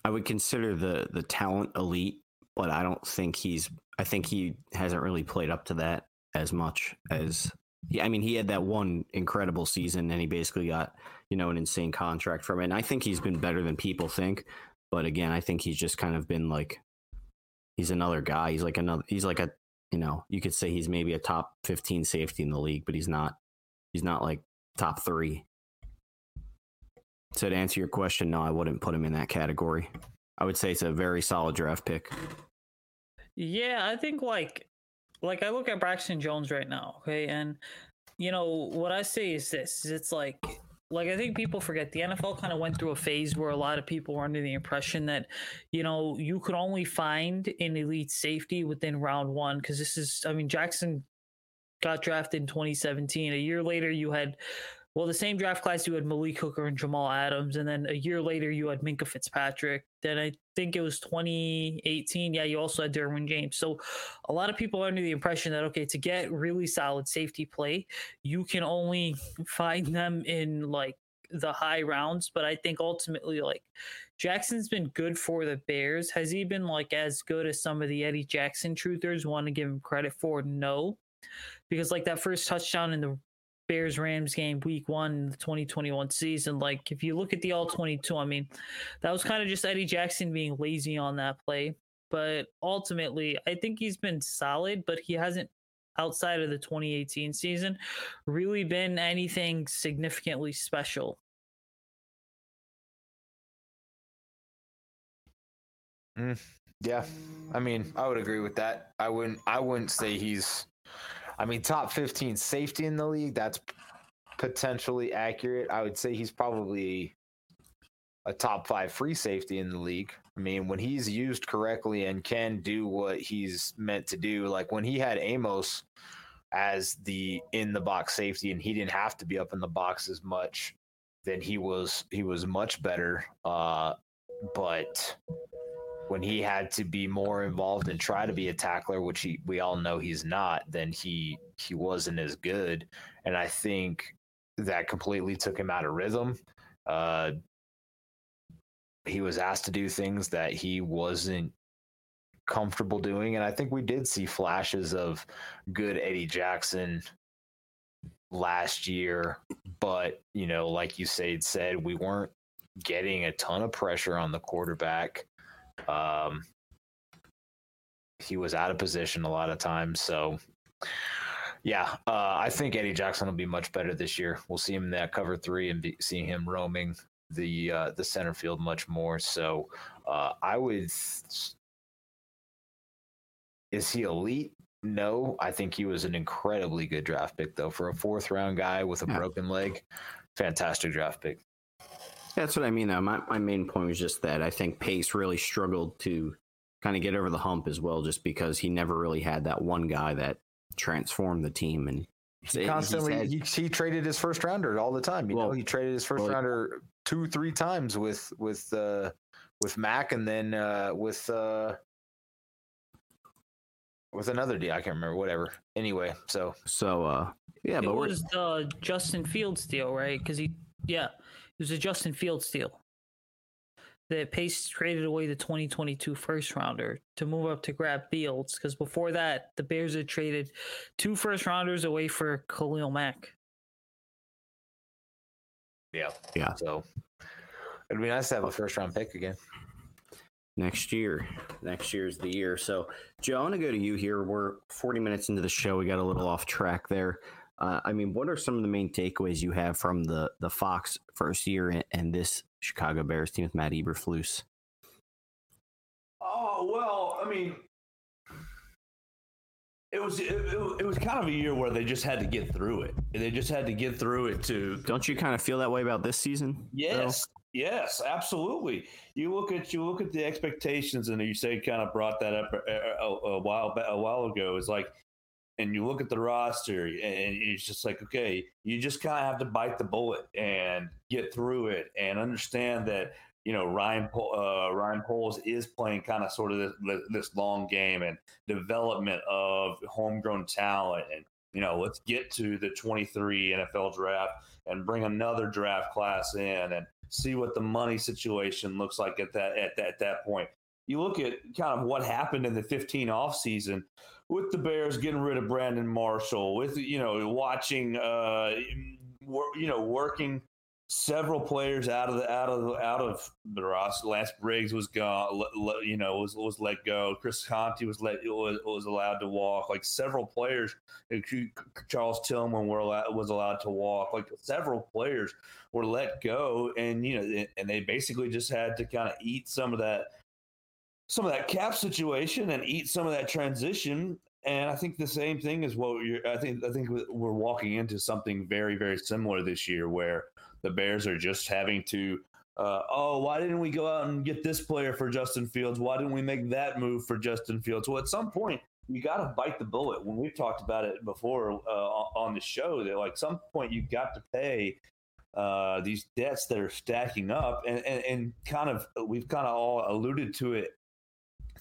S3: I would consider the the talent elite, but I don't think he's I think he hasn't really played up to that as much as he, I mean, he had that one incredible season, and he basically got you know an insane contract from it. And I think he's been better than people think. But again, I think he's just kind of been like he's another guy. He's like another. He's like a you know you could say he's maybe a top fifteen safety in the league, but he's not. He's not like top three. So to answer your question, no, I wouldn't put him in that category. I would say it's a very solid draft pick.
S5: Yeah, I think like like I look at Braxton Jones right now, okay, and you know what I say is this: it's like like I think people forget the NFL kind of went through a phase where a lot of people were under the impression that you know you could only find an elite safety within round one because this is I mean Jackson got drafted in 2017. A year later, you had well, the same draft class you had Malik Hooker and Jamal Adams, and then a year later you had Minkah Fitzpatrick. Then I think it was 2018. Yeah, you also had Derwin James. So a lot of people are under the impression that okay, to get really solid safety play, you can only find them in like the high rounds. But I think ultimately, like Jackson's been good for the Bears. Has he been like as good as some of the Eddie Jackson truthers want to give him credit for? No. Because like that first touchdown in the Bears Rams game week one, in the 2021 season. Like, if you look at the all 22, I mean, that was kind of just Eddie Jackson being lazy on that play. But ultimately, I think he's been solid, but he hasn't, outside of the 2018 season, really been anything significantly special.
S2: Mm, yeah, I mean, I would agree with that. I wouldn't. I wouldn't say he's I mean, top 15 safety in the league, that's potentially accurate. I would say he's probably a top five free safety in the league. I mean, when he's used correctly and can do what he's meant to do, like when he had Amos as the in the box safety and he didn't have to be up in the box as much, then he was he was much better. Uh, but when he had to be more involved and try to be a tackler, which he, we all know he's not, then he he wasn't as good. And I think that completely took him out of rhythm. Uh, he was asked to do things that he wasn't comfortable doing, and I think we did see flashes of good Eddie Jackson last year. But you know, like you said, said we weren't getting a ton of pressure on the quarterback um, he was out of position a lot of times. So, yeah, uh, I think Eddie Jackson will be much better this year. We'll see him in that cover three and be, seeing him roaming the uh, the center field much more. So, uh, I would. Is he elite? No, I think he was an incredibly good draft pick though for a fourth round guy with a yeah. broken leg. Fantastic draft pick.
S3: That's what I mean, though. My, my main point was just that I think Pace really struggled to kind of get over the hump as well, just because he never really had that one guy that transformed the team. And
S2: he constantly, had, he, he, traded his first rounder all the time. You well, know, he traded his first well, rounder two, three times with with uh, with Mack, and then uh, with uh, with another deal. I can't remember. Whatever. Anyway, so
S3: so uh, yeah,
S5: it
S3: but
S5: was the Justin Fields deal, right? Because he, yeah, it was a Justin Fields deal. The Pace traded away the 2022 first rounder to move up to grab Fields because before that, the Bears had traded two first rounders away for Khalil Mack.
S2: Yeah.
S3: Yeah.
S2: So it'd be nice to have a first round pick again.
S3: Next year. Next year's the year. So, Joe, I want to go to you here. We're 40 minutes into the show. We got a little off track there. Uh, I mean, what are some of the main takeaways you have from the the Fox first year and this Chicago Bears team with Matt Eberflus?
S4: Oh well, I mean, it was it, it, was kind of a year where they just had to get through it. They just had to get through it to.
S3: Don't you kind of feel that way about this season?
S4: Yes, though? yes, absolutely. You look at you look at the expectations, and you say kind of brought that up a, a, a while a while ago. It's like and you look at the roster and it's just like okay you just kind of have to bite the bullet and get through it and understand that you know Ryan uh, Ryan Poles is playing kind of sort of this, this long game and development of homegrown talent and you know let's get to the 23 NFL draft and bring another draft class in and see what the money situation looks like at that at that, at that point. You look at kind of what happened in the 15 off season with the Bears getting rid of Brandon Marshall, with you know watching, uh, you know working several players out of the out of out of the roster. Lance Briggs was gone, you know, was was let go. Chris Conte was let was, was allowed to walk. Like several players, Charles Tillman were allowed, was allowed to walk. Like several players were let go, and you know, and they basically just had to kind of eat some of that some of that cap situation and eat some of that transition. And I think the same thing is what you're. I think I think we're walking into something very very similar this year, where the Bears are just having to. Uh, oh, why didn't we go out and get this player for Justin Fields? Why didn't we make that move for Justin Fields? Well, at some point, you got to bite the bullet. When we've talked about it before uh, on the show, that like some point you've got to pay uh, these debts that are stacking up, and, and and kind of we've kind of all alluded to it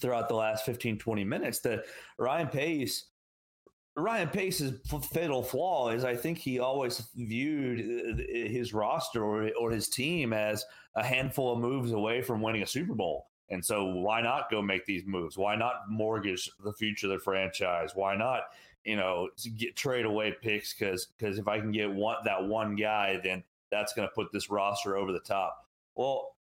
S4: throughout the last 15, 20 minutes that Ryan Pace Ryan Pace's fatal flaw is I think he always viewed uh, his roster or, or his team as a handful of moves away from winning a Super Bowl. And so why not go make these moves? Why not mortgage the future of the franchise? Why not, you know, get trade away picks because because if I can get one that one guy, then that's going to put this roster over the top. Well,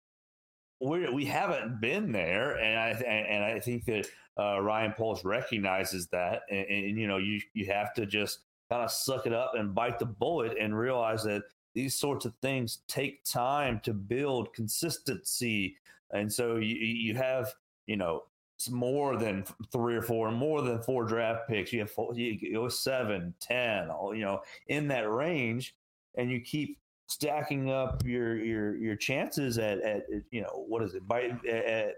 S4: we we haven't been there, and I and I think that uh, Ryan Poles recognizes that, and, and, you know you you have to just kind of suck it up and bite the bullet and realize that these sorts of things take time to build consistency, and so you you have you know more than three or four, more than four draft picks. You have four, you go seven, ten, you know, in that range, and you keep stacking up your your your chances at at you know what is it by at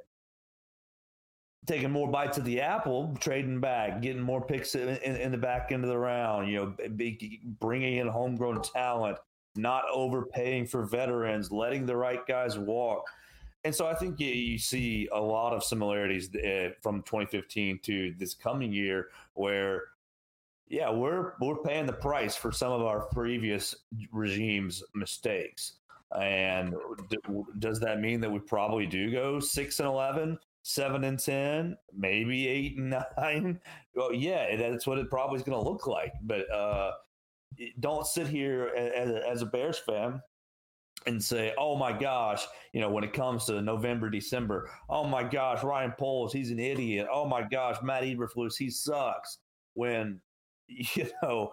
S4: taking more bites of the apple, trading back, getting more picks in, in, in the back end of the round. You know, be, bringing in homegrown talent, not overpaying for veterans, letting the right guys walk. And so I think you, you see a lot of similarities uh, from 2015 to this coming year, where yeah, we're we're paying the price for some of our previous regime's mistakes. And does that mean that we probably do go six and 11, seven and 10, maybe eight and nine? Well, yeah, that's what it probably is going to look like. But uh, don't sit here as, as a Bears fan and say, oh my gosh, you know, when it comes to November, December, oh my gosh, Ryan Poles, he's an idiot. Oh my gosh, Matt Eberflus, he sucks. When you know,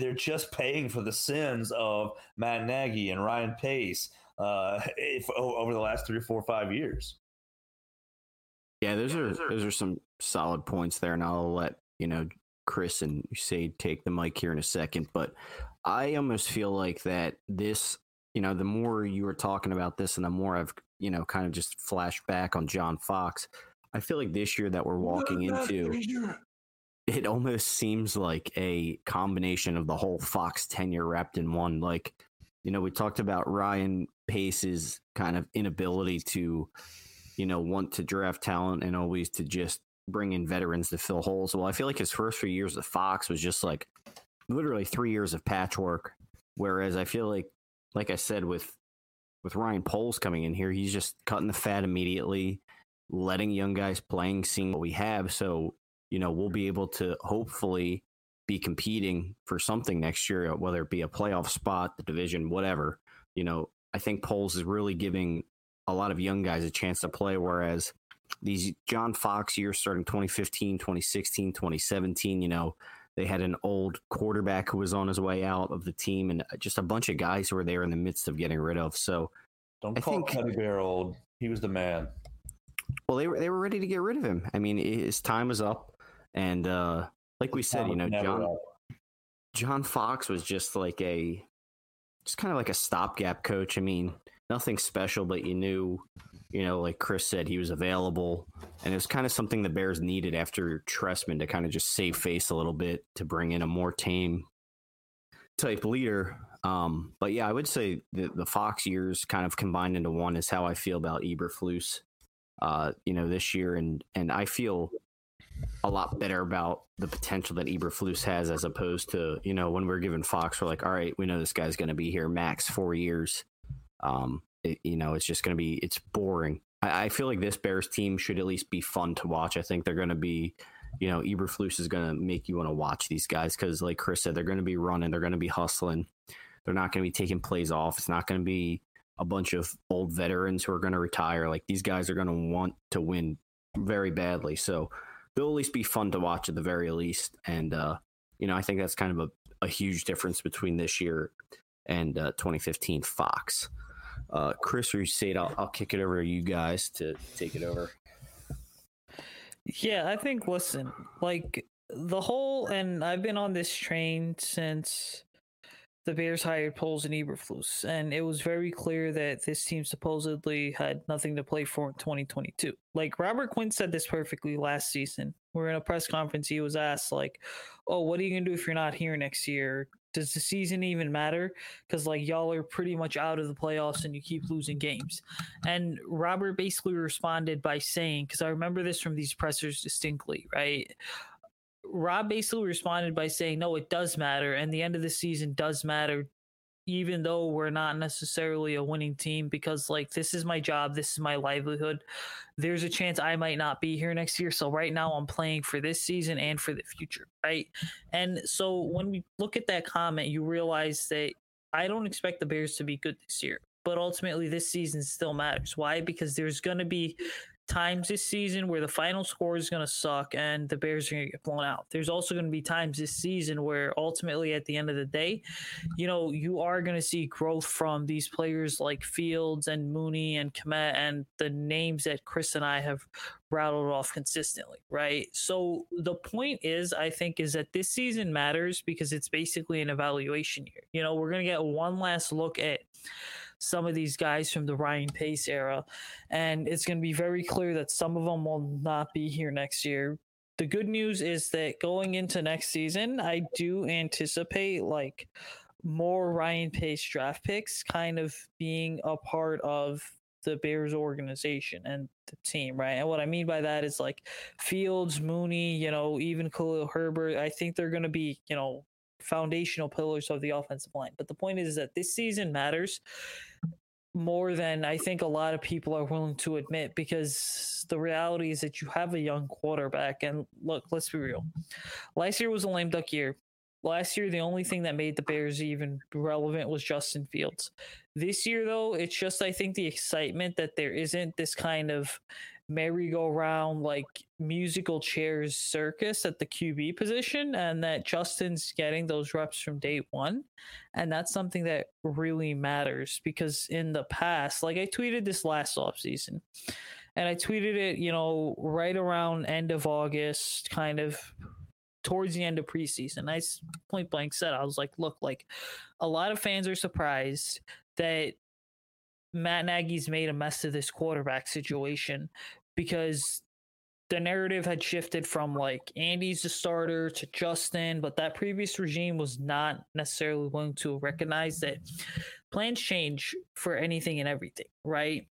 S4: they're just paying for the sins of Matt Nagy and Ryan Pace uh, if, over the last three or four or five years.
S3: Yeah, those are those are some solid points there, and I'll let you know Chris and say take the mic here in a second. But I almost feel like that this, you know, the more you were talking about this, and the more I've you know kind of just flashed back on John Fox. I feel like this year that we're walking into it almost seems like a combination of the whole Fox tenure wrapped in one. Like, you know, we talked about Ryan Pace's kind of inability to, you know, want to draft talent and always to just bring in veterans to fill holes. Well, I feel like his first few years at Fox was just like literally three years of patchwork. Whereas I feel like, like I said, with with Ryan Poles coming in here, he's just cutting the fat immediately, letting young guys playing, seeing what we have. So you know, we'll be able to hopefully be competing for something next year, uh, whether it be a playoff spot, the division, whatever. You know, I think Poles is really giving a lot of young guys a chance to play, whereas these John Fox years starting 2015, 2016, 2017, you know, they had an old quarterback who was on his way out of the team and uh, just a bunch of guys who were there in the midst of getting rid of. So
S4: don't I call think, Teddy Bear old. He was the man.
S3: Well, they were they were ready to get rid of him. I mean, his time was up. And uh, like we said, you know, John John Fox was just like a just kind of like a stopgap coach. I mean, nothing special, but you knew, you know, like Chris said, he was available, and it was kind of something the Bears needed after Trestman to kind of just save face a little bit to bring in a more tame type leader. Um, but yeah, I would say the, the Fox years kind of combined into one is how I feel about Eberflus. Uh, you know, this year, and and I feel a lot better about the potential that Eberflus has as opposed to, you know, when we're given Fox, we're like, all right, we know this guy's going to be here max four years. Um, it, you know, it's just going to be, it's boring. I, I feel like this Bears team should at least be fun to watch. I think they're going to be, you know, Eberflus is going to make you want to watch these guys because, like Chris said, they're going to be running, they're going to be hustling, they're not going to be taking plays off. It's not going to be a bunch of old veterans who are going to retire. Like these guys are going to want to win very badly. So they'll at least be fun to watch at the very least. And, uh, you know, I think that's kind of a, a huge difference between this year and uh, 2015 Fox. Uh, Chris or Sade, I'll, I'll kick it over to you guys to take it over.
S5: Yeah, I think, listen, like the whole, and I've been on this train since the Bears hired Poles and Eberflus, and it was very clear that this team supposedly had nothing to play for in 2022. Like Robert Quinn said this perfectly last season. We're in a press conference. He was asked, like, "Oh, what are you gonna do if you're not here next year? Does the season even matter? Because like y'all are pretty much out of the playoffs and you keep losing games." And Robert basically responded by saying, "Because I remember this from these pressers distinctly, right?" Rob basically responded by saying, "No, it does matter, and the end of the season does matter, even though we're not necessarily a winning team. Because like this is my job, this is my livelihood. There's a chance I might not be here next year. So right now, I'm playing for this season and for the future, right? And so when we look at that comment, you realize that I don't expect the Bears to be good this year." But ultimately, this season still matters. Why? Because there's going to be times this season where the final score is going to suck and the Bears are going to get blown out. There's also going to be times this season where ultimately at the end of the day, you know, you are going to see growth from these players like Fields and Mooney and Kmet and the names that Chris and I have rattled off consistently, right? So the point is, I think, is that this season matters because it's basically an evaluation year. You know, we're going to get one last look at some of these guys from the Ryan Pace era. And it's going to be very clear that some of them will not be here next year. The good news is that going into next season, I do anticipate like more Ryan Pace draft picks kind of being a part of the Bears organization and the team, right? And what I mean by that is like Fields, Mooney, you know, even Khalil Herbert. I think they're going to be, you know, foundational pillars of the offensive line. But the point is that this season matters more than I think a lot of people are willing to admit because the reality is that you have a young quarterback. And look, let's be real. Last year was a lame duck year. Last year, the only thing that made the Bears even relevant was Justin Fields. This year, though, it's just, I think, the excitement that there isn't this kind of merry-go-round like musical chairs circus at the QB position and that Justin's getting those reps from day 1 and that's something that really matters because in the past like I tweeted this last offseason and I tweeted it you know right around end of August kind of towards the end of preseason. I point blank said I was like look like a lot of fans are surprised that Matt Nagy's made a mess of this quarterback situation because the narrative had shifted from like Andy's the starter to Justin, but that previous regime was not necessarily willing to recognize that plans change for anything and everything, right?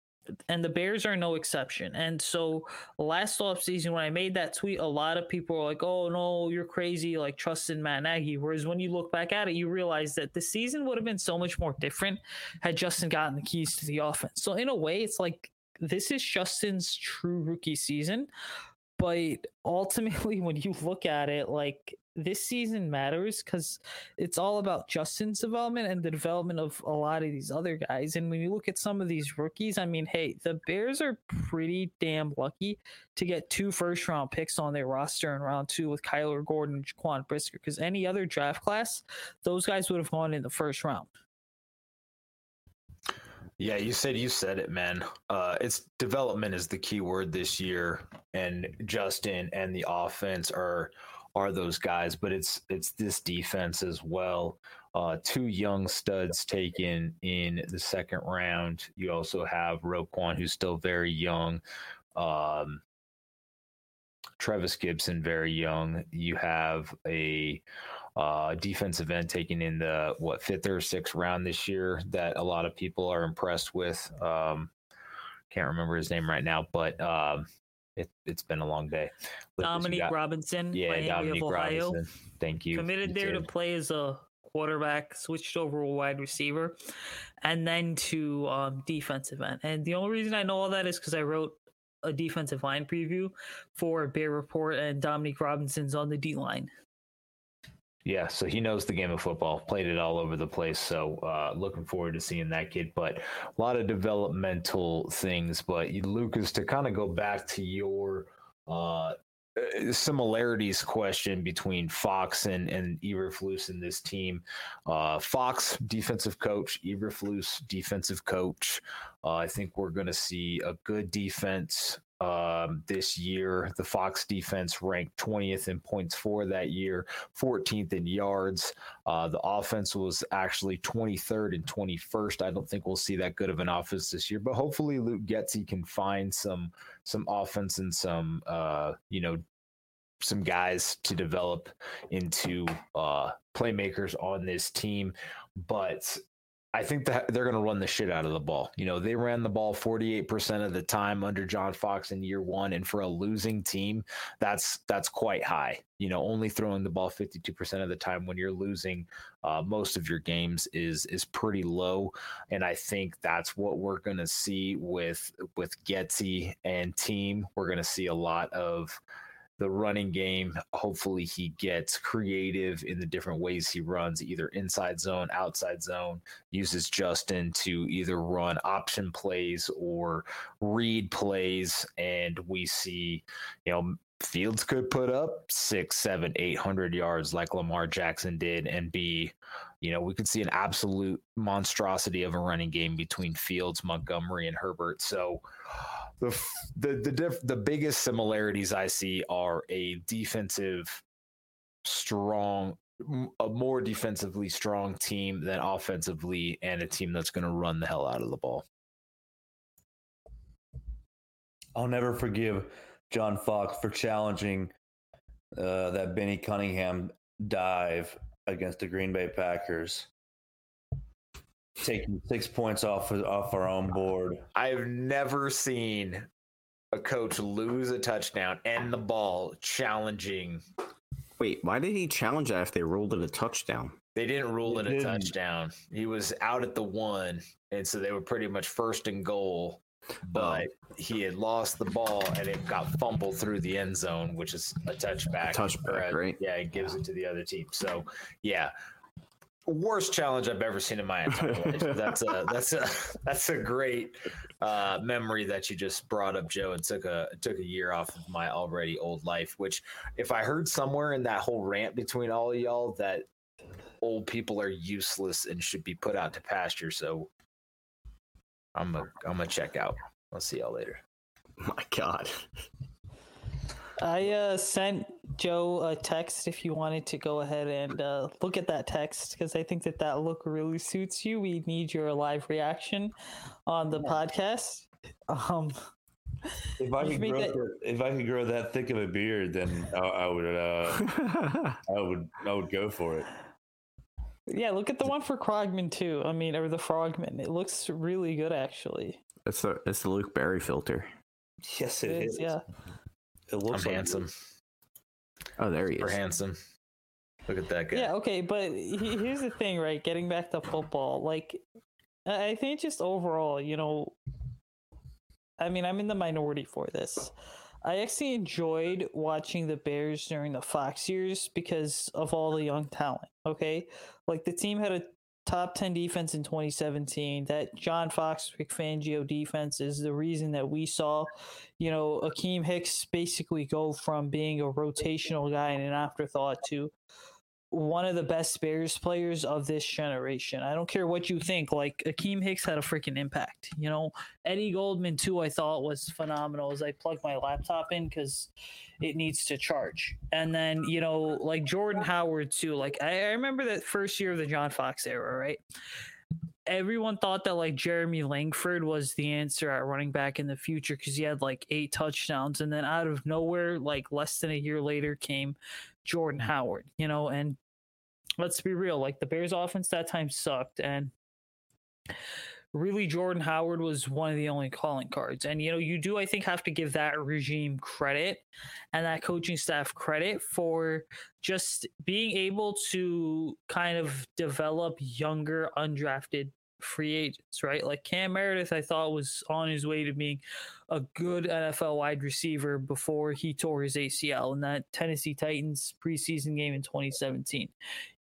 S5: And the Bears are no exception. And so last offseason, when I made that tweet, a lot of people were like, "Oh no, you're crazy!" Like trusting Matt Nagy. Whereas when you look back at it, you realize that the season would have been so much more different had Justin gotten the keys to the offense. So in a way, it's like this is Justin's true rookie season. But ultimately, when you look at it, like this season matters because it's all about Justin's development and the development of a lot of these other guys. And when you look at some of these rookies, I mean, hey, the Bears are pretty damn lucky to get two first round picks on their roster in round two with Kyler Gordon and Jaquan Brisker because any other draft class, those guys would have gone in the first round.
S2: Yeah, you said you said it, man. Uh, it's development is the key word this year, and Justin and the offense are are those guys, but it's it's this defense as well. Uh, two young studs taken in the second round. You also have Roquan, who's still very young. Um, Trevis Gipson, very young. You have a uh, defensive end taken in the what fifth or sixth round this year that a lot of people are impressed with. Um, can't remember his name right now, but um, it, has been a long day.
S5: Dominique got, Robinson,
S2: yeah, Miami Dominique Robinson. Thank you.
S5: Committed
S2: you
S5: there
S2: too.
S5: to play as a quarterback, switched over to wide receiver, and then to um, defensive end. And the only reason I know all that is because I wrote a defensive line preview for Bear Report, and Dominique Robinson's on the D line.
S2: Yeah, so he knows the game of football, played it all over the place. So uh, looking forward to seeing that kid. But a lot of developmental things. But Lucas, to kind of go back to your uh, similarities question between Fox and and Eberflus in this team. Uh, Fox defensive coach, Eberflus defensive coach. Uh, I think we're going to see a good defense um, this year. The Fox defense ranked 20th in points for that year, 14th in yards. Uh, the offense was actually 23rd and 21st. I don't think we'll see that good of an offense this year, but hopefully Luke Getsy can find some some offense and some uh, you know some guys to develop into uh, playmakers on this team. But I think that they're going to run the shit out of the ball. You know, they ran the ball 48% of the time under John Fox in year 1 and for a losing team, that's that's quite high. You know, only throwing the ball 52% of the time when you're losing uh, most of your games is is pretty low and I think that's what we're going to see with with Getsy and team. We're going to see a lot of the running game. Hopefully, he gets creative in the different ways he runs, either inside zone, outside zone, uses Justin to either run option plays or read plays. And we see, you know, Fields could put up six, seven, eight hundred yards like Lamar Jackson did and be, you know, we could see an absolute monstrosity of a running game between Fields, Montgomery, and Herbert. So, the the the diff, the biggest similarities I see are a defensive strong a more defensively strong team than offensively and a team that's going to run the hell out of the ball.
S4: I'll never forgive John Fox for challenging uh, that Benny Cunningham dive against the Green Bay Packers taking six points off off our own board.
S2: I've never seen a coach lose a touchdown and the ball challenging.
S3: Wait, why did he challenge that if they ruled it a touchdown?
S2: They didn't rule it a touchdown. He was out at the one, and so they were pretty much first and goal. Oh. But oh. he had lost the ball and it got fumbled through the end zone, which is a touchback.
S3: A touchback, right?
S2: Yeah, it gives it to the other team. So, yeah, worst challenge I've ever seen in my entire life. That's a that's a that's a great uh, memory that you just brought up, Joe, and took a took a year off of my already old life. Which, if I heard somewhere in that whole rant between all of y'all that old people are useless and should be put out to pasture, so I'm a I'm gonna check out. I'll see y'all later.
S3: My God.
S5: I uh, sent Joe a text if you wanted to go ahead and uh, look at that text because I think that that look really suits you. We need your live reaction on the podcast. Um,
S4: if I could grow, that... if I could grow that thick of a beard, then I, I would, uh, I would, I would go for it.
S5: Yeah, look at the one for Krogman too. I mean, or the Frogman. It looks really good, actually.
S3: It's the it's the Luke Barry filter.
S4: Yes, it, it is. is.
S5: Yeah.
S2: It looks like handsome.
S3: Oh, there he
S2: is. handsome. Look at that guy.
S5: Yeah, okay, but here's the thing, right? Getting back to football, like I think just overall, you know, I mean, I'm in the minority for this. I actually enjoyed watching the Bears during the Fox years because of all the young talent. Okay, like the team had a top 10 defense in 2017. That John Fox Fangio defense is the reason that we saw, you know, Akiem Hicks basically go from being a rotational guy and an afterthought to one of the best Bears players of this generation. I don't care what you think. Like Akiem Hicks had a freaking impact. You know, Eddie Goldman too. I thought was phenomenal as I plugged my laptop in because it needs to charge. And then you know, like Jordan Howard too. Like I, I remember that first year of the John Fox era, right? Everyone thought that like Jeremy Langford was the answer at running back in the future because he had like eight touchdowns, and then out of nowhere, like less than a year later, came Jordan Howard, you know, and let's be real, like the Bears offense that time sucked and really Jordan Howard was one of the only calling cards. And you know, you do I think have to give that regime credit and that coaching staff credit for just being able to kind of develop younger undrafted free agents, right? Like Cam Meredith, I thought was on his way to being a good NFL wide receiver before he tore his ACL in that Tennessee Titans preseason game in 2017.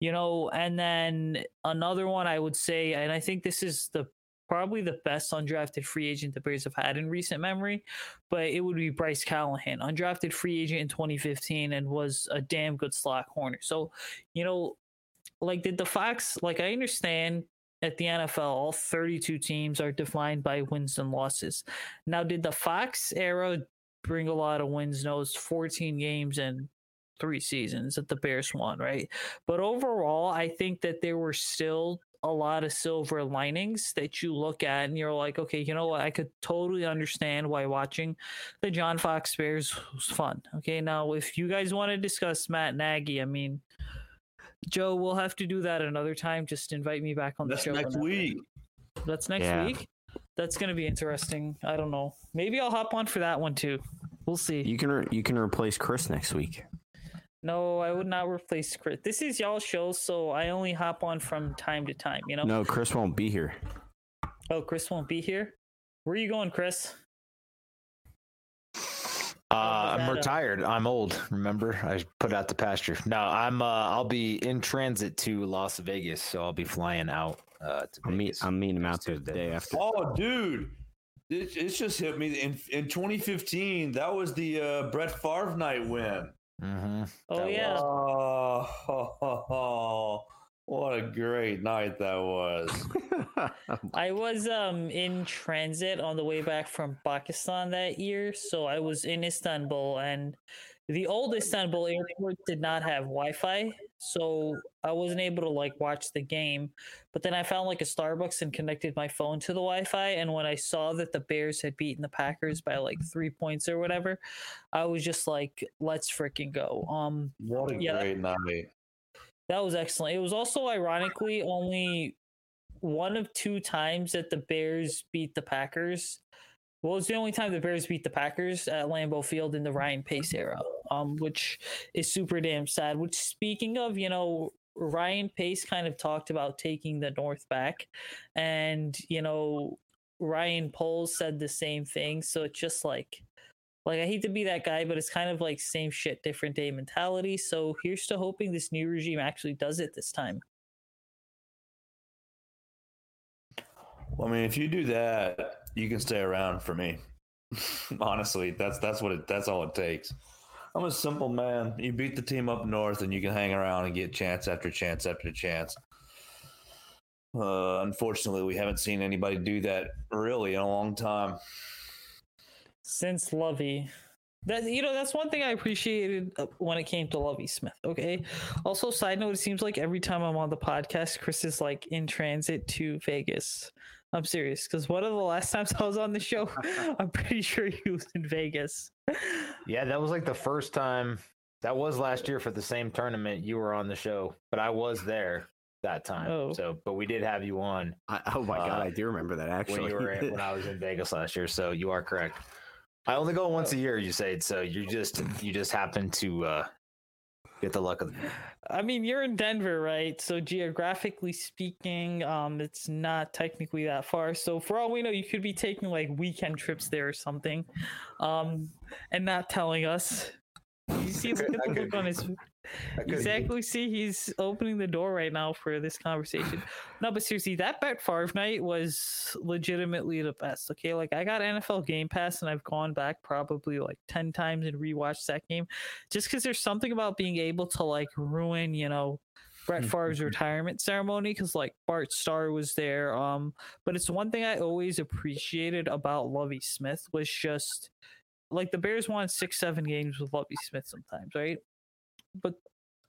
S5: You know, and then another one I would say, and I think this is the probably the best undrafted free agent the Bears have had in recent memory, but it would be Bryce Callahan, undrafted free agent in 2015 and was a damn good slot corner. So, you know, like did the Fox like I understand at the NFL, all 32 teams are defined by wins and losses. Now, did the Fox era bring a lot of wins? No, it's 14 games and three seasons that the Bears won, right? But overall, I think that there were still a lot of silver linings that you look at and you're like, okay, you know what? I could totally understand why watching the John Fox Bears was fun. Okay, now if you guys want to discuss Matt Nagy, I mean, Joe, we'll have to do that another time. Just invite me back on the
S4: That's
S5: show.
S4: next
S5: whenever.
S4: week.
S5: That's next
S3: Yeah.
S5: week. That's gonna be interesting. I don't know. Maybe I'll hop on for that one too. We'll see.
S3: You can re- you can replace Chris next week.
S5: No, I would not replace Chris. This is y'all show, so I only hop on from time to time. You know.
S3: No, Chris won't be here.
S5: Oh, Chris won't be here. Where are you going, Chris?
S2: Uh, I'm
S5: that,
S2: retired. I'm old. Remember, I put out the pasture. No, I'm. Uh, I'll be in transit to Las Vegas, so I'll be flying out. Uh, to
S3: I'm, meet,
S2: Vegas.
S3: I'm meeting him out there the day after.
S4: Oh, dude. It, it's just hit me. In, in 2015, that was the uh, Brett Favre night win.
S2: Mhm.
S5: Oh
S2: That
S5: yeah.
S4: Oh, what a great night that was.
S5: I was um in transit on the way back from Pakistan that year, so I was in Istanbul and the old Istanbul airport did not have Wi-Fi, so I wasn't able to like watch the game. But then I found like a Starbucks and connected my phone to the Wi-Fi, and when I saw that the Bears had beaten the Packers by like three points or whatever, I was just like, "Let's freaking go!" Um,
S4: What a
S5: Yeah.
S4: great night.
S5: That was excellent. It was also ironically only one of two times that the Bears beat the Packers. Well, it's the only time the Bears beat the Packers at Lambeau Field in the Ryan Pace era, um, which is super damn sad. Which, speaking of, you know, Ryan Pace kind of talked about taking the North back, and you know, Ryan Poles said the same thing. So it's just like, like I hate to be that guy, but it's kind of like same shit, different day mentality. So here's to hoping this new regime actually does it this time.
S4: Well, I mean, if you do that, you can stay around for me. Honestly, that's that's what it that's all it takes. I'm a simple man. You beat the team up north, and you can hang around and get chance after chance after chance. Uh, unfortunately, we haven't seen anybody do that really in a long time.
S5: Since Lovie. That you know, that's one thing I appreciated uh, when it came to Lovie Smith. Okay. Also, side note: it seems like every time I'm on the podcast, Chris is like in transit to Vegas. I'm serious because one of the last times I was on the show, I'm pretty sure he was in Vegas.
S2: Yeah, that was like the first time. That was last year for the same tournament. You were on the show, but I was there that time.
S5: Oh.
S2: So, but we did have you on
S3: I, oh my god,
S2: Uh,
S3: I do remember that actually.
S2: when you were in, when I was in Vegas last year. So you are correct. I only go once a
S5: Oh.
S2: year. You said so. You just you just happen to uh, get the luck of.
S5: I mean, you're in Denver, right? So geographically speaking, um, it's not technically that far. So for all we know, you could be taking like weekend trips there or something, um, and not telling us. You see, look at the look on his. Exactly. See, he's opening the door right now for this conversation. No, but seriously, that Brett Favre night was legitimately the best. Okay, like I got NFL Game Pass and I've gone back probably like ten times and rewatched that game, just because there's something about being able to like ruin, you know, Brett Favre's retirement ceremony because like Bart Starr was there. Um, but it's one thing I always appreciated about Lovie Smith was just like the Bears won six, seven games with Lovie Smith sometimes, right? But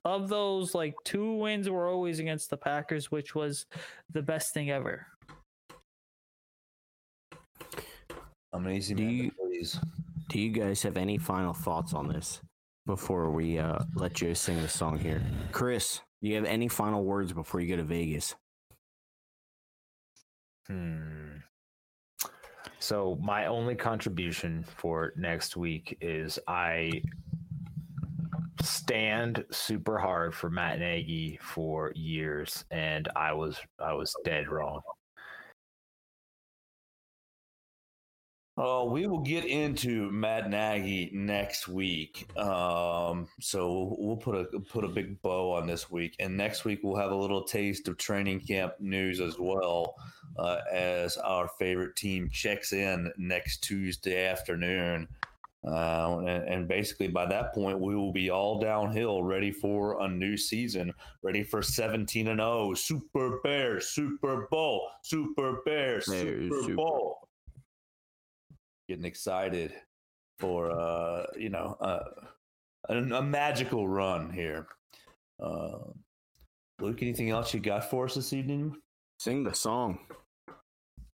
S5: of those, like two wins were always against the Packers, which was the best thing ever.
S4: I'm an easy
S3: Do
S4: man,
S3: you-
S4: please.
S3: Do you guys have any final thoughts on this before we uh, let Joe sing the song here? Chris, do you have any final words before you go to Vegas?
S2: Hmm. So my only contribution for next week is I stand super hard for Matt Nagy for years, and I was I was dead wrong.
S4: Oh, we will get into Matt Nagy next week. Um, so we'll put a put a big bow on this week, and next week we'll have a little taste of training camp news as well, uh, as our favorite team checks in next Tuesday afternoon. Uh, and, and basically, by that point, we will be all downhill, ready for a new season, ready for 17 and 0, Super Bears, Super Bowl, Super Bears,
S3: Bears,
S4: Super
S3: Super-
S4: Bowl. Getting excited for uh, you know uh, a, a magical run here. Uh, Luke, anything else you got for us this evening?
S3: Sing the song.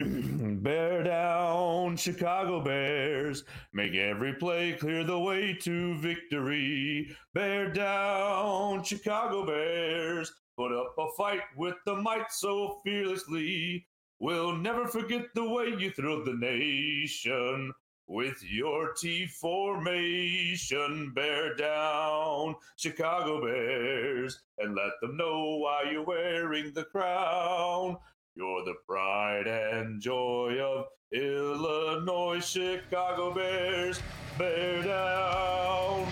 S4: Bear down, Chicago Bears. Make every play clear the way to victory. Bear down, Chicago Bears. Put up a fight with the might so fearlessly. We'll never forget the way you thrilled the nation. With your T formation, bear down, Chicago Bears, and let them know why you're wearing the crown. You're the pride and joy of Illinois, Chicago Bears. Bear down.